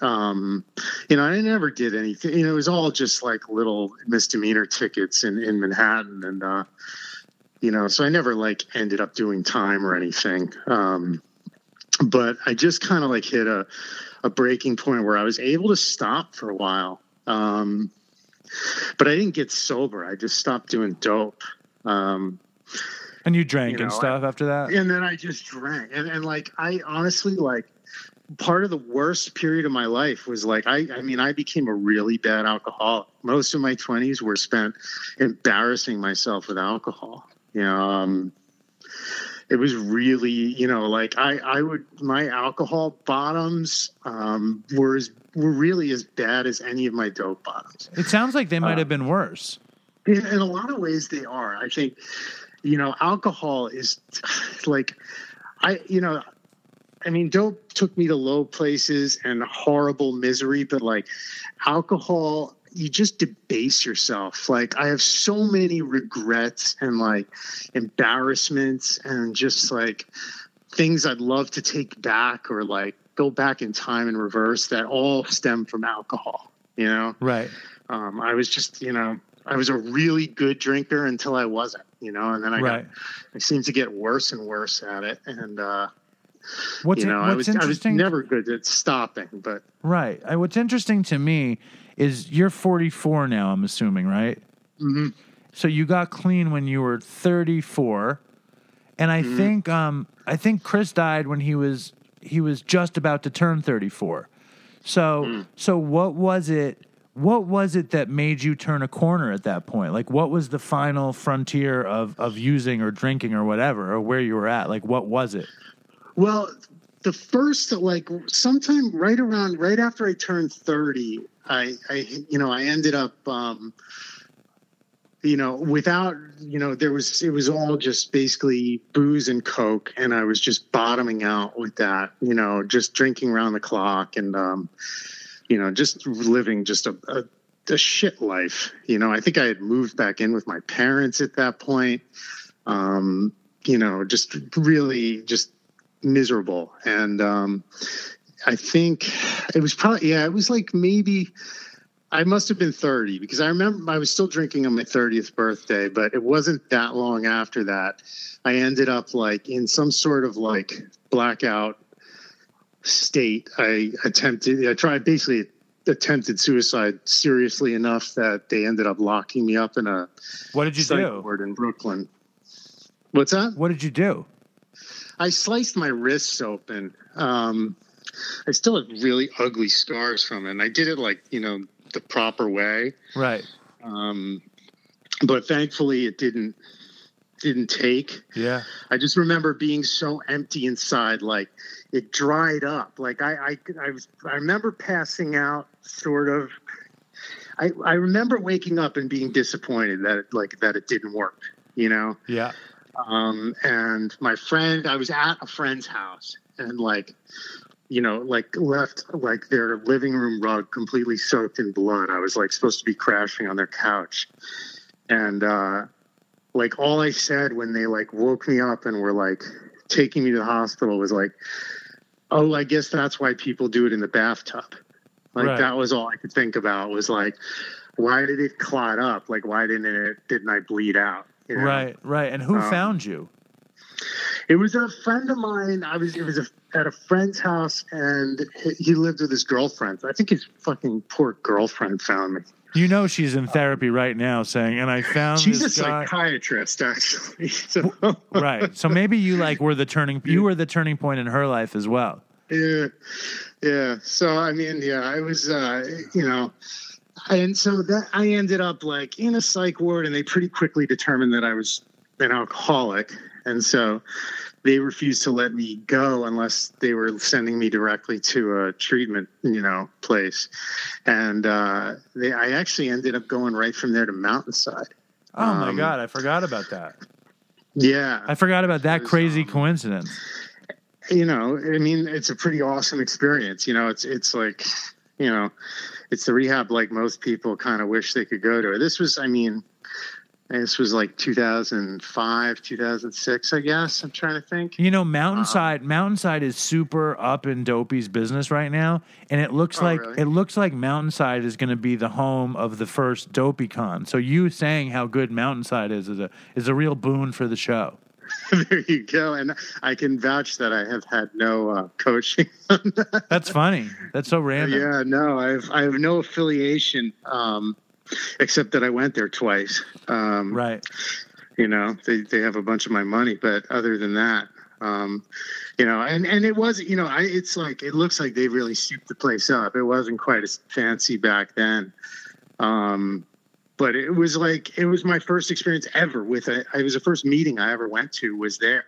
Um, you know, I never did anything, you know, it was all just like little misdemeanor tickets in, in Manhattan. And, uh, you know so i never like ended up doing time or anything um but i just kind of like hit a a breaking point where i was able to stop for a while um but i didn't get sober i just stopped doing dope um And you drank You and know, stuff after that? and then i just drank and, and like i honestly like part of the worst period of my life was like I I mean I became a really bad alcoholic. Most of my 20s were spent embarrassing myself with alcohol. You know, um it was really, you know, like I I would my alcohol bottoms um were as, were really as bad as any of my dope bottoms. It sounds like they might have been worse. In, in a lot of ways, they are. I think, you know, alcohol is like, I, you know, I mean, dope took me to low places and horrible misery, but like alcohol, you just debase yourself. Like, I have so many regrets and like embarrassments and just like things I'd love to take back or like go back in time and reverse that all stem from alcohol, you know? Right. um, I was just, you know, I was a really good drinker until I wasn't, you know, and then I Right. got, I seemed to get worse and worse at it. And, uh, What's, you know, what's I was, I was interesting? never good at stopping, but right. I, what's interesting to me is you're 44 now, I'm assuming, right? mhm. So you got clean when you were 34, and I Mm-hmm. think um, I think Chris died when he was he was just about to turn 34. So Mm. so what was it? What was it that made you turn a corner at that point? Like, what was the final frontier of of using or drinking or whatever, or where you were at? Like, what was it? well, the first, like sometime right around, right after I turned 30, I, I, you know, I ended up, um, you know, without, you know, there was, it was all just basically booze and Coke. And I was just bottoming out with that, you know, just drinking around the clock and, um, you know, just living just a, a, a shit life. You know, I think I had moved back in with my parents at that point. um, you know, just really just miserable. And um, I think it was probably yeah, it was like maybe I must have been 30 because I remember I was still drinking on my 30th birthday, but it wasn't that long after that. I ended up like in some sort of like blackout state. I attempted, I tried basically attempted suicide seriously enough that they ended up locking me up in a What did you do? ward in Brooklyn. What's that? What did you do? I sliced my wrists open. Um, I still have really ugly scars from it. And I did it like, you know, the proper way. Right. Um, but thankfully it didn't didn't take. Yeah. I just remember being so empty inside, like it dried up. Like I, I, I was, I remember passing out, sort of. I, I remember waking up and being disappointed that, it, like, that it didn't work. You know, Yeah. um, and my friend, I was at a friend's house, and like, you know, like left like their living room rug completely soaked in blood. I was like supposed to be crashing on their couch, and uh, like all I said when they like woke me up and were like taking me to the hospital was like, "Oh, I guess that's why people do it in the bathtub." Like Right. that was all I could think about was like, why did it clot up? Like why didn't it didn't I bleed out? you know? Right. Right. And who Um, found you? It was a friend of mine. I was it was a, at a friend's house, and he- he lived with his girlfriend. I think his fucking poor girlfriend found me. You know she's in therapy right now, saying, "And I found She's a guy." psychiatrist, actually. [LAUGHS] So, right. So maybe you like were the turning. You were the turning point in her life as well. yeah, yeah. So I mean, yeah, I was, uh, you know, and so that I ended up like in a psych ward, and they pretty quickly determined that I was an alcoholic, and so they refused to let me go unless they were sending me directly to a treatment, you know, place. And uh, they, I actually ended up going right from there to Mountainside. Oh my Um, god, I forgot about that. Yeah, I forgot about that was, crazy um, coincidence. you know, I mean, it's a pretty awesome experience. You know, it's it's like, you know, it's the rehab like most people kind of wish they could go to. This was, I mean, this was like 2005, 2006, I guess. I'm trying to think. You know, Mountainside Mountainside is super up in Dopey's business right now, and it looks Oh, like really? it looks like Mountainside is going to be the home of the first DopeyCon. So you saying how good Mountainside is is a is a real boon for the show. [LAUGHS] there you go. And I can vouch that I have had no uh, coaching. [LAUGHS] on that. That's funny. That's so random. yeah, no, I have I have no affiliation, um, except that I went there twice. Um, Right. you know they, they have a bunch of my money but other than that um you know and and it was you know I, it's like it looks like they really souped the place up it wasn't quite as fancy back then um but it was like it was my first experience ever with a it was the first meeting i ever went to was there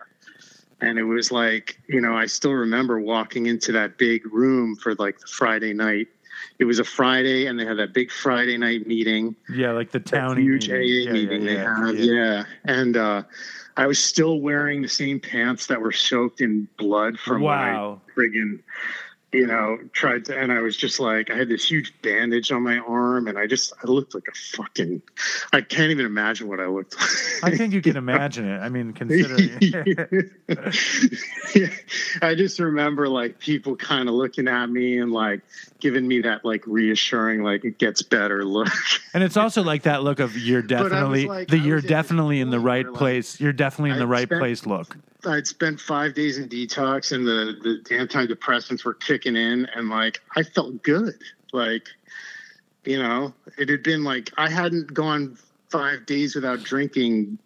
and it was like you know i still remember walking into that big room for like the friday night it was a friday and they had that big friday night meeting Yeah, like the town huge AA meeting they had. Yeah. And uh, I was still wearing the same pants that were soaked in blood from Wow. I friggin', you know, tried to, and I was just like, I had this huge bandage on my arm and I just, I looked like a fucking, I can't even imagine what I looked like. [LAUGHS] I think you can imagine it. I mean, considering [LAUGHS] yeah. I just remember like people kind of looking at me and like giving me that like reassuring, like it gets better look. And it's also like that look of you're definitely like- the you're was at this definitely in the right where, like, place. You're definitely in the right spent- place look. I'd spent five days in detox and the, the antidepressants were kicking in and like I felt good. Like, you know, it had been like I hadn't gone five days without drinking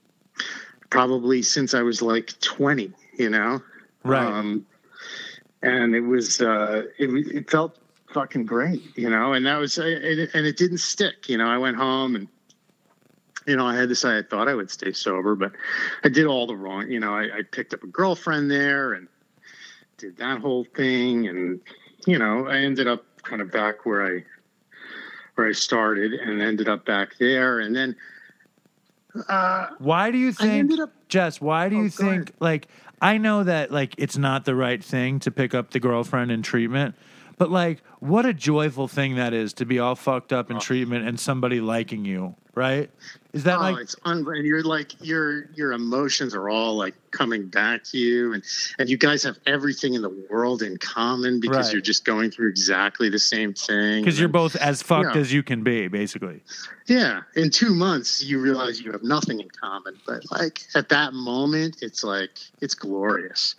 probably since I was like 20, you know? Right. Um, and it was, uh, it, it felt fucking great, you know? And that was, it, and it didn't stick, you know? I went home and, you know, I had to say I thought I would stay sober, but I did all the wrong, you know, I, I picked up a girlfriend there and did that whole thing. And, you know, I ended up kind of back where I, where I started and ended up back there. And then, uh, Why do you think, up- Jess? Why do Oh, you think ahead. like I know that like it's not the right thing to pick up the girlfriend in treatment, but like what a joyful thing that is to be all fucked up in Oh. treatment and somebody liking you, right? Is that oh, like it's un- and you're like your your emotions are all like coming back to you, and and you guys have everything in the world in common because Right. you're just going through exactly the same thing. because you're both as fucked Yeah. as you can be, basically? yeah. In two months, you realize you have nothing in common, but like at that moment, it's like it's glorious.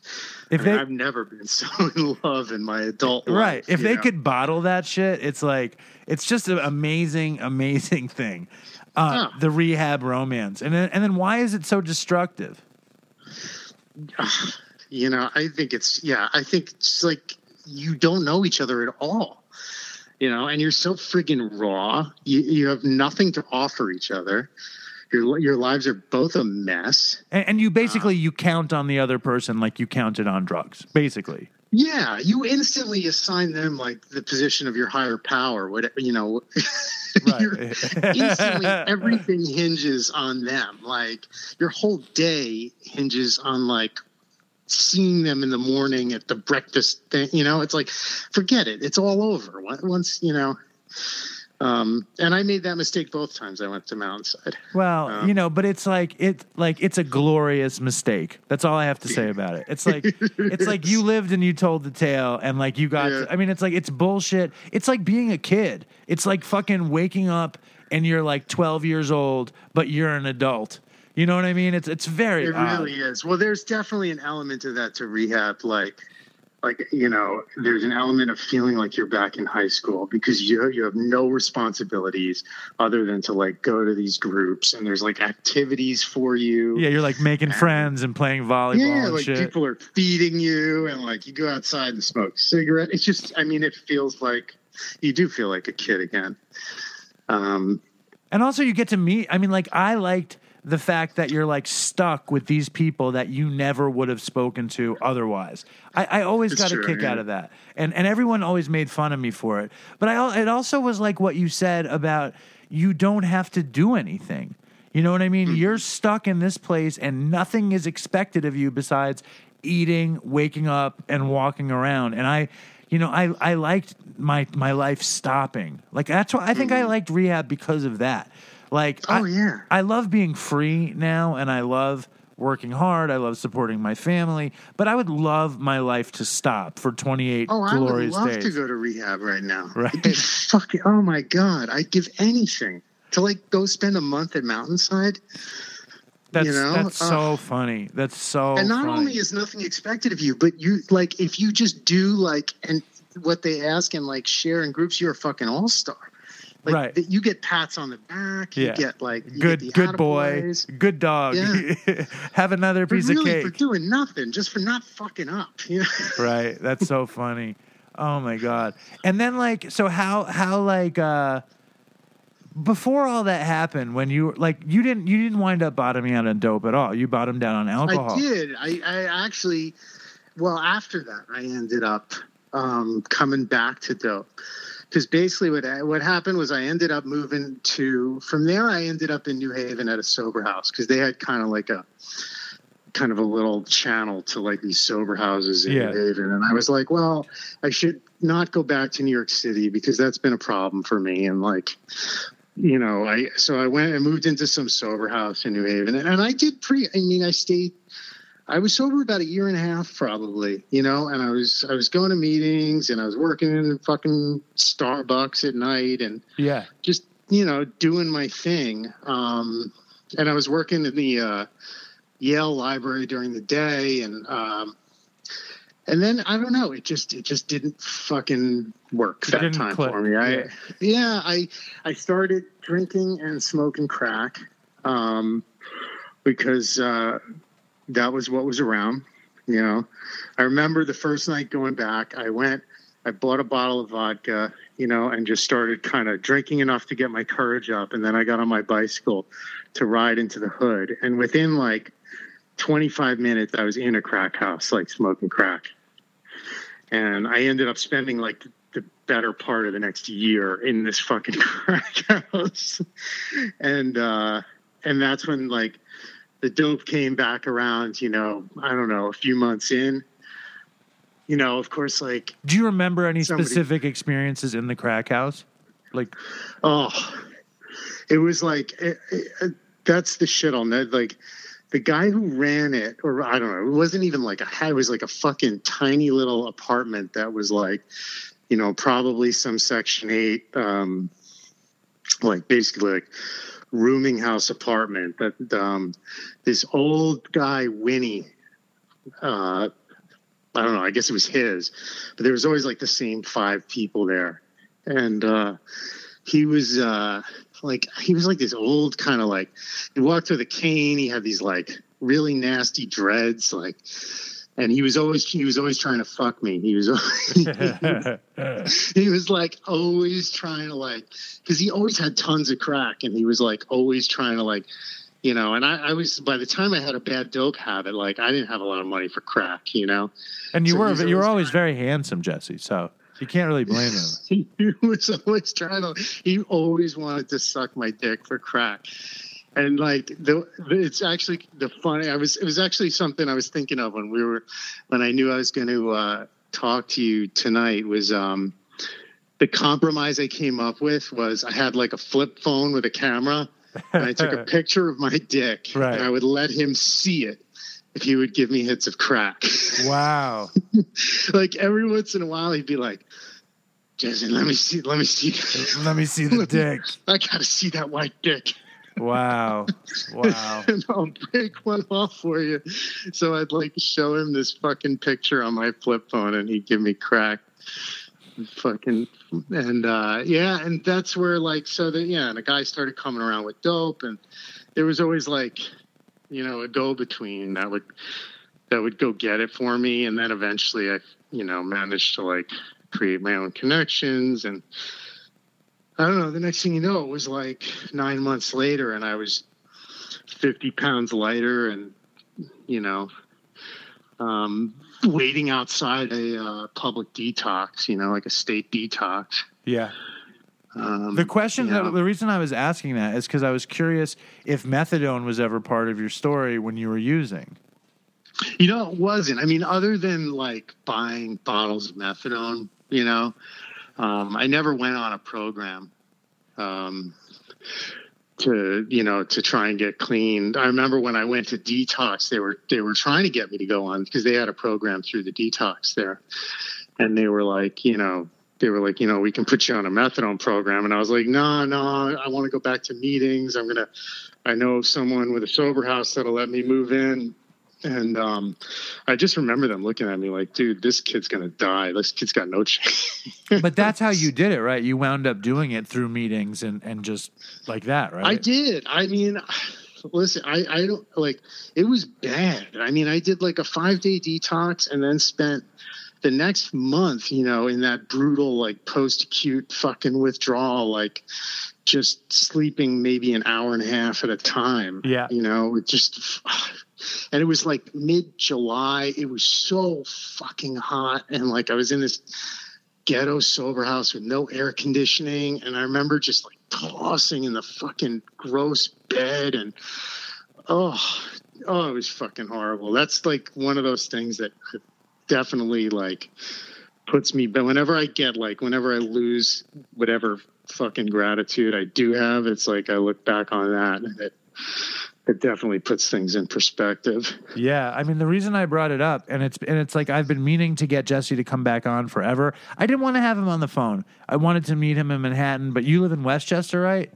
If I mean, they I've never been [LAUGHS] so in love in my adult life. right, if they know? could bottle that shit, it's like it's just an amazing, amazing [LAUGHS] thing. Uh, Yeah. The rehab romance, and then and then why is it so destructive? [SIGHS] you know i think it's yeah i think it's like you don't know each other at all you know and you're so friggin' raw you, you have nothing to offer each other your your lives are both a mess And, and you basically you count on the other person like you counted on drugs, basically. Yeah you instantly assign them like the position of your higher power whatever you know [LAUGHS] instantly everything hinges on them. Like your whole day hinges on like seeing them in the morning at the breakfast thing you know? It's like forget it. It's all over. Once you know um and i made that mistake both times i went to mountainside Well, Uh, you know, but it's like it like it's a glorious mistake. That's all I have to say [LAUGHS] about it. It's like it's like you lived and you told the tale and like you got Yeah. I mean it's like it's bullshit. It's like being a kid. It's like fucking waking up and you're like 12 years old but you're an adult. You know what I mean? It's it's very it odd. really is well there's definitely an element of that to rehab like like you know there's an element of feeling like you're back in high school because you you have no responsibilities other than to like go to these groups and there's like activities for you Yeah, you're like making friends and playing volleyball yeah and like shit. people are feeding you and like you go outside and smoke cigarette it's just i mean it feels like you do feel like a kid again um And also, you get to meet. I mean, like, I liked the fact that you're like stuck with these people that you never would have spoken to otherwise. I, I always It's got a kick yeah. out of that, and and everyone always made fun of me for it. But I, it also was like what you said about you don't have to do anything. You know what I mean? Mm-hmm. You're stuck in this place, and nothing is expected of you besides eating, waking up, and walking around. And I, you know, I I liked my my life stopping. Like that's why I think I liked rehab because of that. Like. Oh, I, yeah. I love being free now, and I love working hard. I love supporting my family, but I would love my life to stop for 28 Oh, I would glorious love days. to go to rehab right now. [LAUGHS] Right. Fucking. Oh my god, I'd give anything to like go spend a month at Mountainside. That's you know? that's so Uh, funny. That's so. and not funny. only is nothing expected of you, but you like if you just do like and what they ask and like share in groups, you're a fucking all star. Like, Right. You get pats on the back. Yeah. You get like you good, get good boy, attaboys. good dog. Yeah. [LAUGHS] Have another For piece really of cake for doing nothing, just for not fucking up. You know? [LAUGHS] right. That's so funny. Oh my god. And then like, so how how like uh before all that happened, when you like you didn't you didn't wind up bottoming out on dope at all. You bottomed out on alcohol. I did. I, I actually, well, after that, I ended up um, coming back to dope. Because basically, what I- what happened was I ended up moving to. From there, I ended up in New Haven at a sober house because they had kind of like a kind of a little channel to like these sober houses in Yeah. New Haven, and I was like, well, I should not go back to New York City because that's been a problem for me, and like you know, I so I went and moved into some sober house in New Haven, and, and I did pretty. I mean, I stayed. I was sober about a year and a half, probably, you know, and I was I was going to meetings and I was working in fucking Starbucks at night and Yeah. just you know doing my thing. Um, and I was working in the uh, Yale Library during the day, and um, and then I don't know, it just it just didn't fucking work It that time click, for me. I yeah. yeah, I I started drinking and smoking crack um, because uh, that was what was around. You know, I remember the first night going back. I went, I bought a bottle of vodka, you know, and just started kind of drinking enough to get my courage up. And then I got on my bicycle to ride into the hood. And within like 25 minutes, I was in a crack house, like smoking crack. And I ended up spending like the better part of the next year in this fucking [LAUGHS] crack house. And, uh, and that's when like the dope came back around, you know, I don't know, a few months in. You know, of course, like, Do you remember any Somebody- specific experiences in the crack house? Like, oh, it was like it, it, that's the shit on that. Like the guy who ran it, or I don't know, it wasn't even like a. It was like a fucking tiny little apartment that was like, you know, probably some Section Eight, um, like basically like rooming house apartment that um, this old guy Winnie. Uh, I don't know. I guess it was his, but there was always like the same five people there, and uh, he was uh, like he was like this old kind of like he walked with a cane. He had these like really nasty dreads, like, and he was always he was always trying to fuck me. He was always, [LAUGHS] [LAUGHS] he was like always trying to like because he always had tons of crack, and he was like always trying to like. You know, and I, I was by the time I had a bad dope habit, like I didn't have a lot of money for crack, you know. And you So were you were always always very handsome, Jesse. So you can't really blame him. [LAUGHS] he was always trying to he always wanted to suck my dick for crack and like the it's actually the funny i was it was actually something i was thinking of when we were when i knew i was going to uh talk to you tonight was um the compromise i came up with was i had like a flip phone with a camera and i took a [LAUGHS] picture of my dick Right. and i would let him see it if he would give me hits of crack Wow. [LAUGHS] like every once in a while he'd be like Jason, let me see let me see Let me see the [LAUGHS] dick. I gotta see that white dick. Wow. Wow. [LAUGHS] and I'll break one off for you. So I'd like show him this fucking picture on my flip phone and he'd give me crack. Fucking and uh yeah, and that's where like so that yeah, and a guy started coming around with dope and there was always like, you know, a go between that would that would go get it for me and then eventually I, you know, managed to like create my own connections and I don't know. The next thing you know, it was like nine months later, and I was 50 pounds lighter and, you know, um, waiting outside a uh, public detox, you know, like a state detox. Yeah. Um, The question, you know, the reason I was asking that is because I was curious if methadone was ever part of your story when you were using. You know, it wasn't. I mean, other than like buying bottles of methadone, you know, um, I never went on a program um, to, you know, to try and get clean. I remember when I went to detox, they were they were trying to get me to go on because they had a program through the detox there, and they were like, you know. They were like, you know, we can put you on a methadone program, and I was like, no, no, I want to go back to meetings. I'm gonna, I know someone with a sober house that'll let me move in, and um, I just remember them looking at me like, dude, this kid's going to die. This kid's got no [LAUGHS] chance. But that's how you did it, right? You wound up doing it through meetings and, and just like that, right? I did. I mean, listen, I, I don't like it was bad. I mean, I did like a five day detox and then spent the next month, you know, in that brutal, like post acute fucking withdrawal, like just sleeping maybe an hour and a half at a time. Yeah. You know, it just, and it was like mid July. It was so fucking hot. And like I was in this ghetto sober house with no air conditioning. And I remember just like tossing in the fucking gross bed and, oh, oh, it was fucking horrible. That's like one of those things that definitely like puts me but whenever i get like whenever i lose whatever fucking gratitude i do have it's like i look back on that and it it definitely puts things in perspective Yeah, I mean the reason I brought it up, and it's and it's like I've been meaning to get Jesse to come back on forever. I didn't want to have him on the phone. I wanted to meet him in Manhattan, but you live in Westchester, right?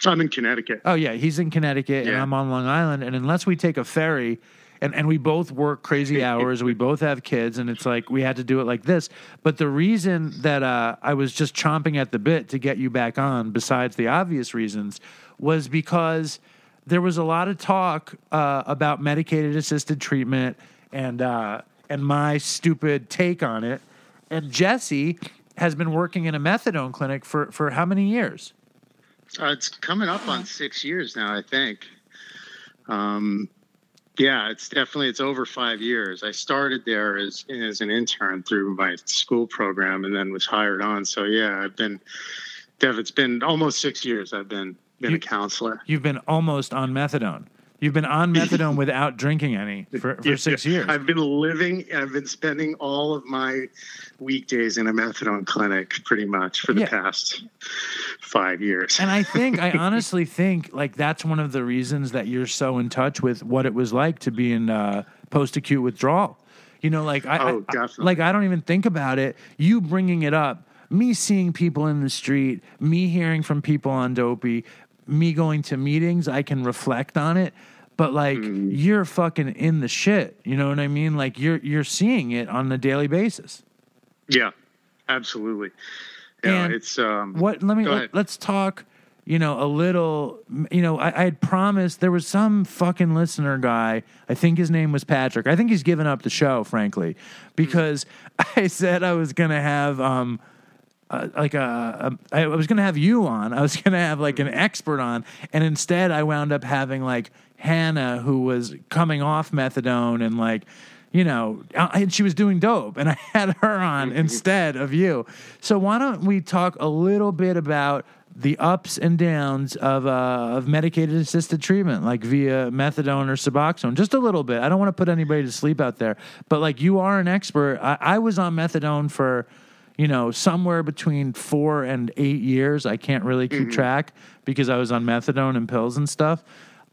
So i'm in connecticut Oh yeah, he's in Connecticut, and I'm on Long Island. And unless we take a ferry, and and we both work crazy [LAUGHS] hours, we both have kids, and it's like we had to do it like this. But the reason that uh, I was just chomping at the bit to get you back on, besides the obvious reasons, was because there was a lot of talk uh, about medicated assisted treatment and uh, and my stupid take on it. And Jesse has been working in a methadone clinic for for how many years? uh, it's coming up on six years now i think um yeah it's definitely it's over five years i started there as as an intern through my school program and then was hired on so yeah i've been Dev, it's been almost six years i've been been You- a counselor You've been almost on methadone. You've been on [LAUGHS] methadone without drinking any for, for Yeah, six years. I've been living. I've been spending all of my weekdays in a methadone clinic, pretty much for the Yeah. past five years. And I think, I [LAUGHS] honestly think, like that's one of the reasons that you're so in touch with what it was like to be in uh, post-acute withdrawal. You know, like I, Oh, I- like I don't even think about it. You bringing it up, me seeing people in the street, me hearing from people on dopey, me going to meetings, I can reflect on it. But like Mm-hmm. you're fucking in the shit. You know what I mean? Like you're you're seeing it on a daily basis. yeah, absolutely. Yeah, And it's um. What? Let me let, let's talk. You know, a little. You know, I, I had promised there was some fucking listener guy. I think his name was Patrick. I think he's given up the show, frankly, because [LAUGHS] I said I was gonna have um. Uh, like a, a, I was gonna have you on. I was [LAUGHS] gonna have like an expert on, and instead I wound up having like Hannah, who was coming off methadone and like, you know, uh, and she was doing dope, and I [LAUGHS] had her on [LAUGHS] instead of you. So why don't we talk a little bit about the ups and downs of uh, of medicated assisted treatment, like via methadone or Suboxone, just a little bit. I don't want to put anybody to sleep out there, but like you are an expert. I, I was on methadone for you know, somewhere between four and eight years. I can't really keep mm-hmm. track because I was on methadone and pills and stuff.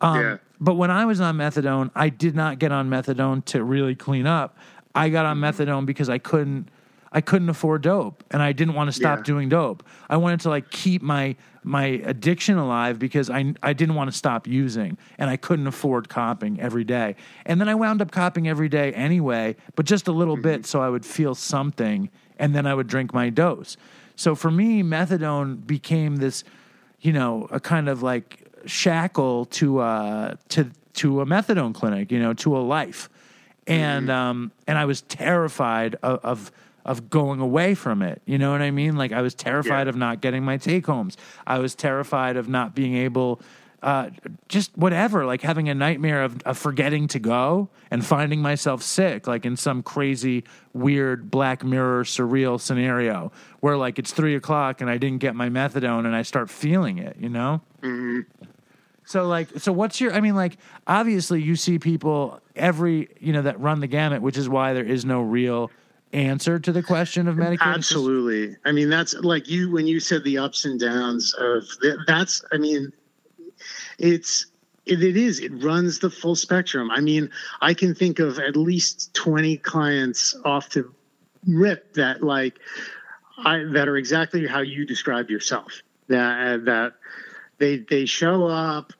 Um, Yeah. But when I was on methadone, I did not get on methadone to really clean up. I got on mm-hmm. methadone because I couldn't. I couldn't afford dope, and I didn't want to stop Yeah. doing dope. I wanted to like keep my my addiction alive because I I didn't want to stop using, and I couldn't afford copping every day. And then I wound up copping every day anyway, but just a little bit, mm-hmm. so I would feel something, and then I would drink my dose. So for me, methadone became this, you know, a kind of like shackle to uh to to a methadone clinic, you know, to a life, and um and I was terrified of. of of going away from it. You know what I mean? Like I was terrified Yeah. of not getting my take homes. I was terrified of not being able uh, just whatever, like having a nightmare of, of forgetting to go and finding myself sick, like in some crazy, weird Black Mirror surreal scenario where like it's three o'clock and I didn't get my methadone and I start feeling it, you know? So like, so what's your? I mean, like, obviously you see people every, you know, that run the gamut, which is why there is no real answer to the question of medication. Absolutely. I mean, that's like you when you said the ups and downs of th- that's. I mean, it's it, it is. It runs the full spectrum. I mean, I can think of at least twenty clients off the rip that like I that are exactly how you described yourself. That that they they show up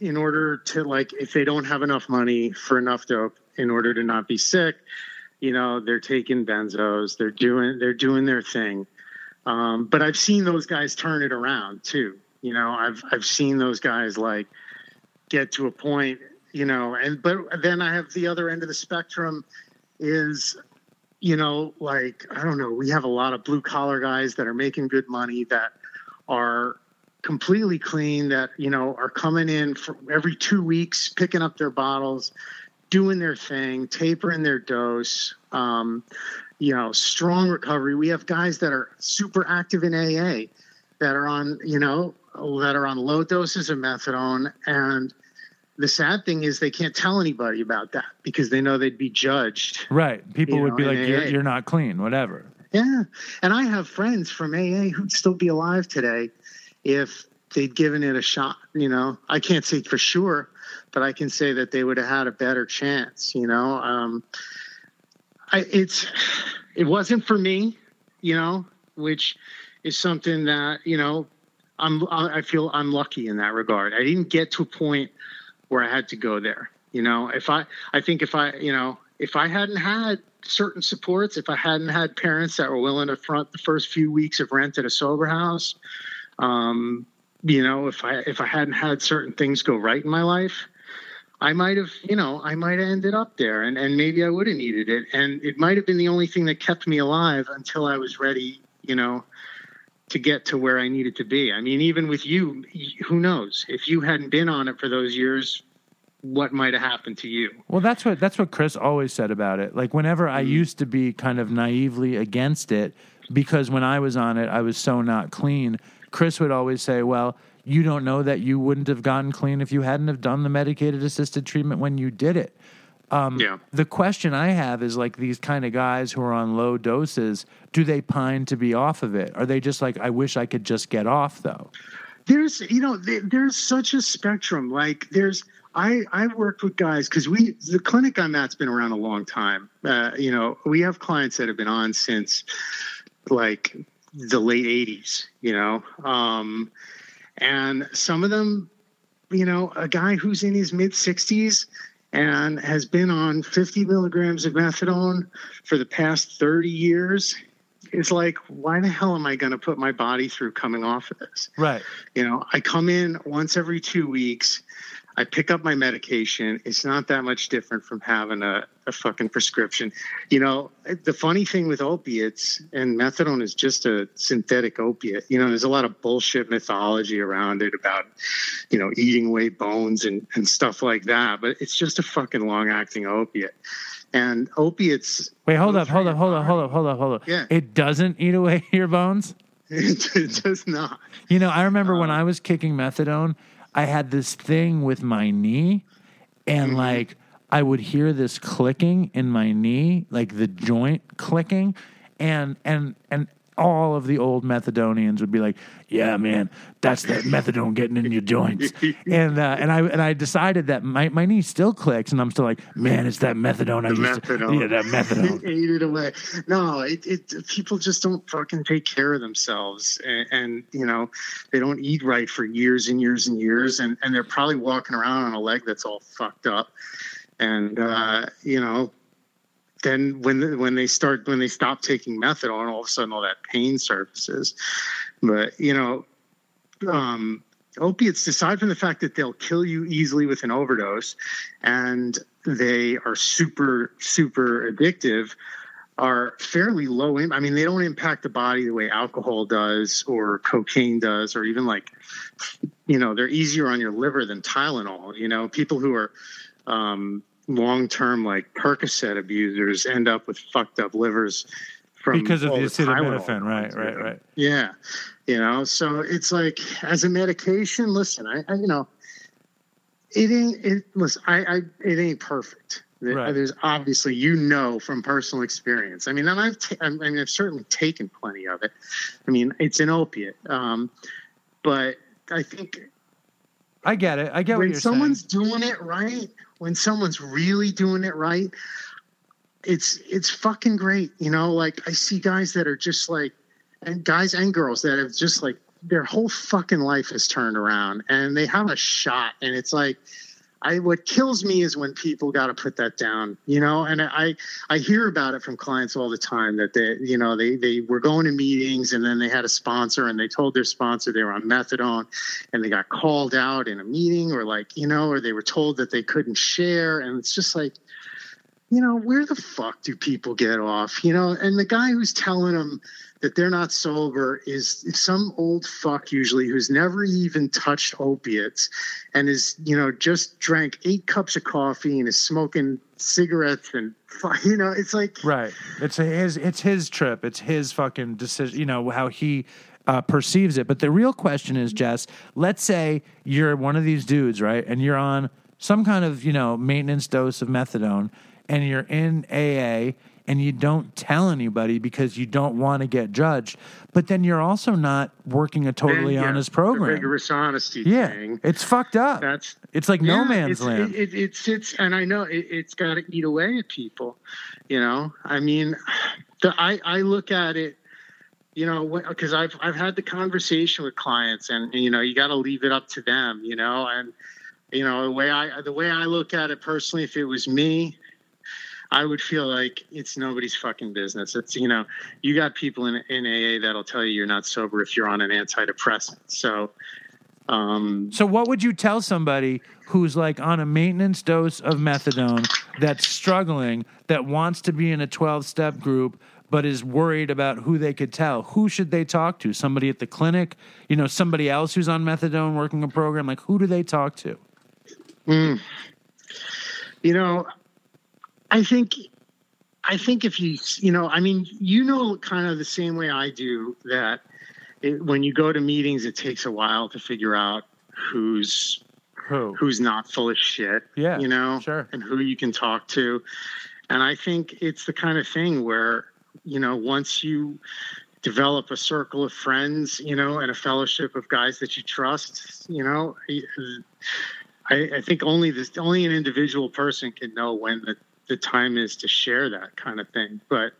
in order to like if they don't have enough money for enough dope in order to not be sick you know they're taking benzos they're doing they're doing their thing um, but i've seen those guys turn it around too you know i've i've seen those guys like get to a point you know and but then i have the other end of the spectrum is you know like i don't know we have a lot of blue collar guys that are making good money that are completely clean that you know are coming in for every two weeks picking up their bottles doing their thing tapering their dose um, you know strong recovery. We have guys that are super active in aa that are on you know that are on low doses of methadone and the sad thing is they can't tell anybody about that because they know they'd be judged Right. People would know, be like, you're, you're not clean, whatever. yeah. And I have friends from AA who'd still be alive today if they'd given it a shot. You know, I can't say for sure, but I can say that they would have had a better chance. You know, um, I, it's it wasn't for me. You know, which is something that you know I'm I feel I'm lucky in that regard. I didn't get to a point where I had to go there. You know, if I I think if I you know if I hadn't had certain supports, if I hadn't had parents that were willing to front the first few weeks of rent at a sober house, um, you know, if I if I hadn't had certain things go right in my life, I might have, you know, I might have ended up there, and and maybe I would have needed it, and it might have been the only thing that kept me alive until I was ready, you know, to get to where I needed to be. I mean, even with you, who knows if you hadn't been on it for those years, what might have happened to you? Well, that's what that's what Chris always said about it. Like whenever I mm-hmm. used to be kind of naively against it because when I was on it, I was so not clean. Chris would always say, "Well, you don't know that you wouldn't have gotten clean if you hadn't have done the medicated assisted treatment when you did it. Um, Yeah. The question I have is like these kind of guys who are on low doses, do they pine to be off of it? Are they just like, I wish I could just get off though? there's you know there, there's such a spectrum like there's i i worked with guys because we the clinic i'm at's been around a long time uh, you know we have clients that have been on since like the late 80s you know um and some of them you know a guy who's in his mid 60s and has been on 50 milligrams of methadone for the past 30 years it's like why the hell am i going to put my body through coming off of this Right. you know, I come in once every two weeks. I pick up my medication. It's not that much different from having a, a fucking prescription. You know, the funny thing with opiates and methadone is just a synthetic opiate. You know, there's a lot of bullshit mythology around it about, you know, eating away bones and, and stuff like that. But it's just a fucking long acting opiate. And opiates, Wait, hold up, hold up, hold up, hold up, hold up, hold up. Yeah. It doesn't eat away [LAUGHS] your bones? it does not. You know, I remember when uh. I was kicking methadone, I had this thing with my knee, and mm-hmm. like I would hear this clicking in my knee, like the joint clicking, and and and all of the old methadonians would be like, "Yeah, man, that's that methadone getting in your joints," [LAUGHS] and uh, and I and I decided that my my knee still clicks, and I'm still like, "Man, it's that methadone I used to, methadone. yeah, that methadone." [LAUGHS] ate it away. No, it, it people just don't fucking take care of themselves, and, and you know they don't eat right for years and years and years, and and they're probably walking around on a leg that's all fucked up, and uh, you know. Then when when they start when they stop taking methadone, all of a sudden all that pain surfaces. But you know, um, opiates, aside from the fact that they'll kill you easily with an overdose, and they are super super addictive are fairly low in, i mean they don't impact the body the way alcohol does or cocaine does or even like you know they're easier on your liver than tylenol you know people who are um, long-term like percocet abusers end up with fucked up livers from Because of the acetaminophen, right, right, right. yeah you know so it's like as a medication listen i, I you know it ain't it listen i i it ain't perfect Right. there's obviously you know from personal experience i mean and i've ta- i mean i've certainly taken plenty of it i mean it's an opiate um but i think I get it. I get what when you're someone's saying. doing it right, when someone's really doing it right, it's it's fucking great. You know, like I see guys that are just like, and guys and girls that have just like their whole fucking life has turned around, and they have a shot, and it's like. I what kills me is when people got to put that down, you know. And I I hear about it from clients all the time that they you know they they were going to meetings and then they had a sponsor and they told their sponsor they were on methadone and they got called out in a meeting or like you know or they were told that they couldn't share and it's just like you know where the fuck do people get off you know and the guy who's telling them that they're not sober is some old fuck usually who's never even touched opiates and is you know just drank eight cups of coffee and is smoking cigarettes and you know it's like Right. It's his. It's his trip. It's his fucking decision. You know how he uh, perceives it. But the real question is, Jess. Let's say you're one of these dudes, right? And you're on some kind of you know maintenance dose of methadone, and you're in AA, and you don't tell anybody because you don't want to get judged. But then you're also not working a totally yeah, honest program. rigorous honesty Yeah, thing it's fucked up. that's it's like no man's it's, land. It, it, it sits, and I know it, it's got to eat away at people. You know, I mean, the, I I look at it, you know, because I've I've had the conversation with clients, and, and you know, you got to leave it up to them. You know, and you know the way I the way I look at it personally, if it was me. I would feel like it's nobody's fucking business. It's you know, you got people in in AA that'll tell you you're not sober if you're on an antidepressant. So, um, So, what would you tell somebody who's like on a maintenance dose of methadone that's struggling, that wants to be in a 12 step group, but is worried about who they could tell? Who should they talk to? Somebody at the clinic? You know, somebody else who's on methadone working a program? Like, who do they talk to? you know i think i think if you you know i mean you know kind of the same way i do that it, when you go to meetings, it takes a while to figure out who's Who? who's not full of shit. Yeah, you know, sure. and who you can talk to. And I think it's the kind of thing where you know once you develop a circle of friends, you know, and a fellowship of guys that you trust, you know, I, I think only this only an individual person can know when the the time is to share that kind of thing. But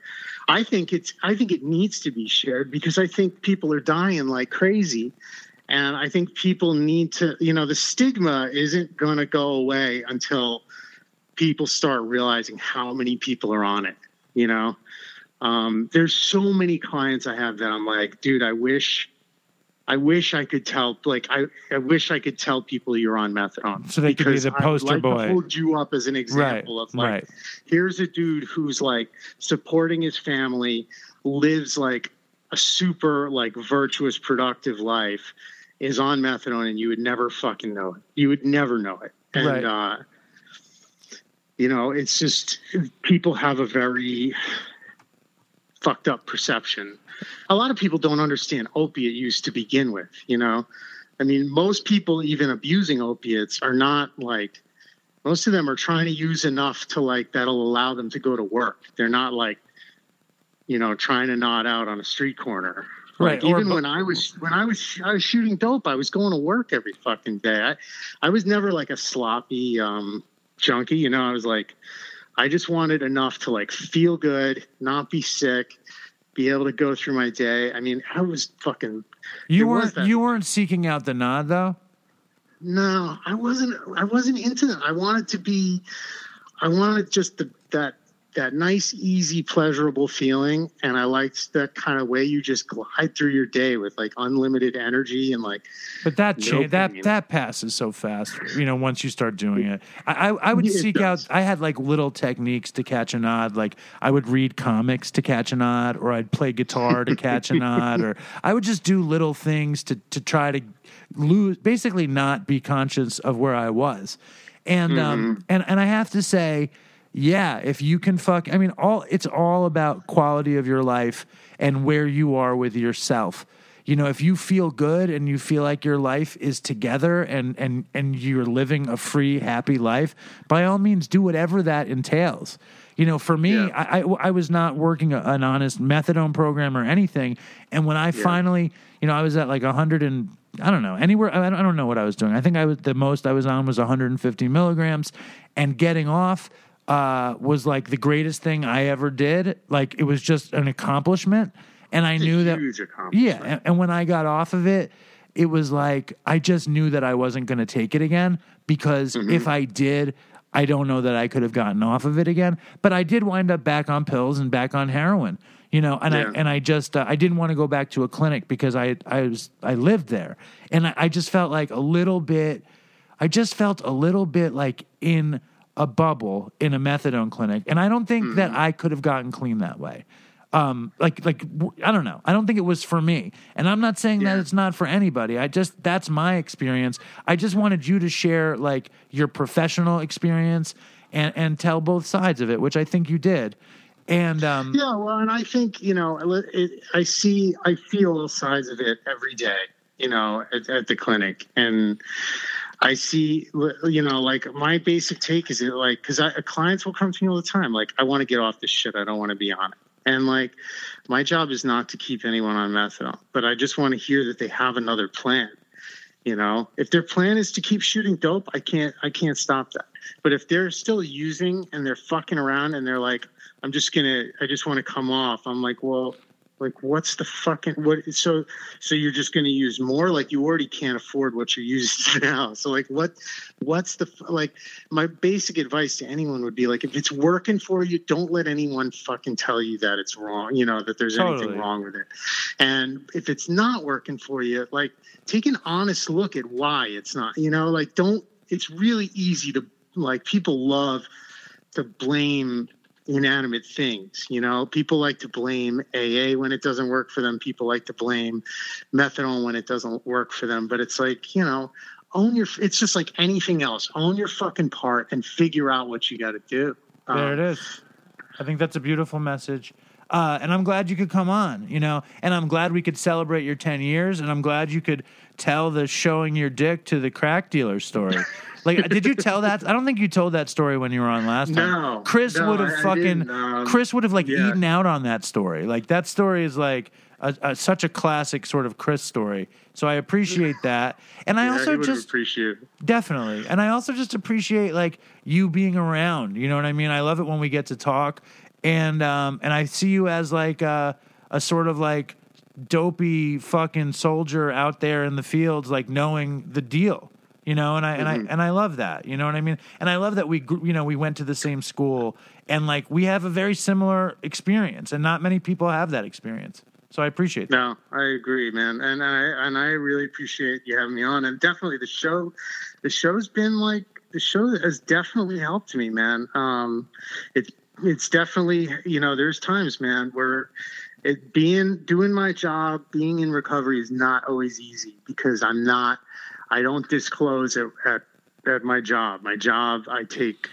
I think it's I think it needs to be shared because I think people are dying like crazy. And I think people need to, you know, the stigma isn't going to go away until people start realizing how many people are on it, you know. Um, there's so many clients I have that I'm like, dude, I wish I wish I could tell, like, I, I wish I could tell people you're on methadone. So they could be the poster like boy. Hold you up as an example of like, right. here's a dude who's like supporting his family, lives like a super like virtuous, productive life, is on methadone, and you would never fucking know it. You would never know it. And Right. uh, you know, it's just people have a very fucked up perception. A lot of people don't understand opiate use to begin with, you know. I mean, most people even abusing opiates are not like most of them are trying to use enough to like that'll allow them to go to work. They're not like you know, trying to nod out on a street corner. Right, Like or even when I was when I was I was shooting dope, I was going to work every fucking day. I, I was never like a sloppy um junkie, you know, I was like I just wanted enough to like feel good, not be sick, be able to go through my day. I mean, I was fucking You weren't you weren't seeking out the nod though. no, I wasn't I wasn't into that. I wanted to be I wanted just the, that that nice, easy, pleasurable feeling, and I liked that kind of way you just glide through your day with like unlimited energy and like But that cha- Nope, that that passes so fast. You know, once you start doing it, I I, I would Yeah, seek out. I had like little techniques to catch a nod. Like I would read comics to catch a nod, or I'd play guitar to catch a [LAUGHS] nod, or I would just do little things to to try to lose, basically not be conscious of where I was. And um and and I have to say, yeah, if you can fuck, I mean, all it's all about quality of your life and where you are with yourself. You know, if you feel good and you feel like your life is together and and and you're living a free, happy life, by all means, do whatever that entails. You know, for me, Yeah. I, I I was not working a, an honest methadone program or anything, and when I finally, you know, I was at like a hundred and I don't know anywhere. I don't, I don't know what I was doing. I think I was the most I was on was 150 milligrams, and getting off uh, was like the greatest thing I ever did. Like it was just an accomplishment, and I it's knew a that accomplishment. yeah, and, and when I got off of it, it was like I just knew that I wasn't going to take it again because Mm-hmm. if I did, I don't know that I could have gotten off of it again. But I did wind up back on pills and back on heroin, you know. And Yeah. I and I just uh, I didn't want to go back to a clinic because I I was I lived there, and I, I just felt like a little bit. I just felt a little bit like in a bubble in a methadone clinic, and I don't think that I could have gotten clean that way. Um, like like I don't know. I don't think it was for me, and I'm not saying that it's not for anybody. I just that's my experience. I just wanted you to share like your professional experience and and tell both sides of it, which I think you did. And um, Yeah, well, and I think you know, it, I see, I feel sides of it every day. You know, at, at the clinic, and I see, you know, like my basic take is it like because clients will come to me all the time, like I want to get off this shit, I don't want to be on it, and like my job is not to keep anyone on methadone, but I just want to hear that they have another plan. You know, if their plan is to keep shooting dope, I can't, I can't stop that. But if they're still using and they're fucking around and they're like, I'm just gonna, I just want to come off. I'm like, well, like, what's the fucking what? So, so you're just gonna use more? Like, you already can't afford what you're [LAUGHS] using now. So, like, what, what's the like? My basic advice to anyone would be like, if it's working for you, don't let anyone fucking tell you that it's wrong. You know that there's Totally. anything wrong with it. And if it's not working for you, like, take an honest look at why it's not. You know, like, don't. It's really easy to like. People love to blame inanimate things. You know, people like to blame AA when it doesn't work for them. People like to blame methadone when it doesn't work for them. But it's like, you know, own your. It's just like anything else. Own your fucking part and figure out what you got to do. There Um, it is. I think that's a beautiful message. Uh, and I'm glad you could come on, you know, and I'm glad we could celebrate your 10 years, and I'm glad you could tell the showing your dick to the crack dealer story. [LAUGHS] Like, did you tell that? I don't think you told that story when you were on last time. No, Chris no, would have fucking. um, Chris would have like yeah. eaten out on that story. Like that story is like a, a, such a classic sort of Chris story. So I appreciate that, and I Yeah, also just appreciate. Definitely. And I also just appreciate like you being around. You know what I mean? I love it when we get to talk. And um and I see you as like a, a sort of like dopey fucking soldier out there in the fields like knowing the deal. You know, and I and I and I love that. You know what I mean? And I love that we you know, we went to the same school and like we have a very similar experience and not many people have that experience. So I appreciate that. No, I agree, man, and I and I really appreciate you having me on. And definitely the show, the show's been like the show has definitely helped me, man. Um, it's it's definitely you know there's times, man, where it being doing my job, being in recovery is not always easy because I'm not, I don't disclose at at, at my job. My job, I take,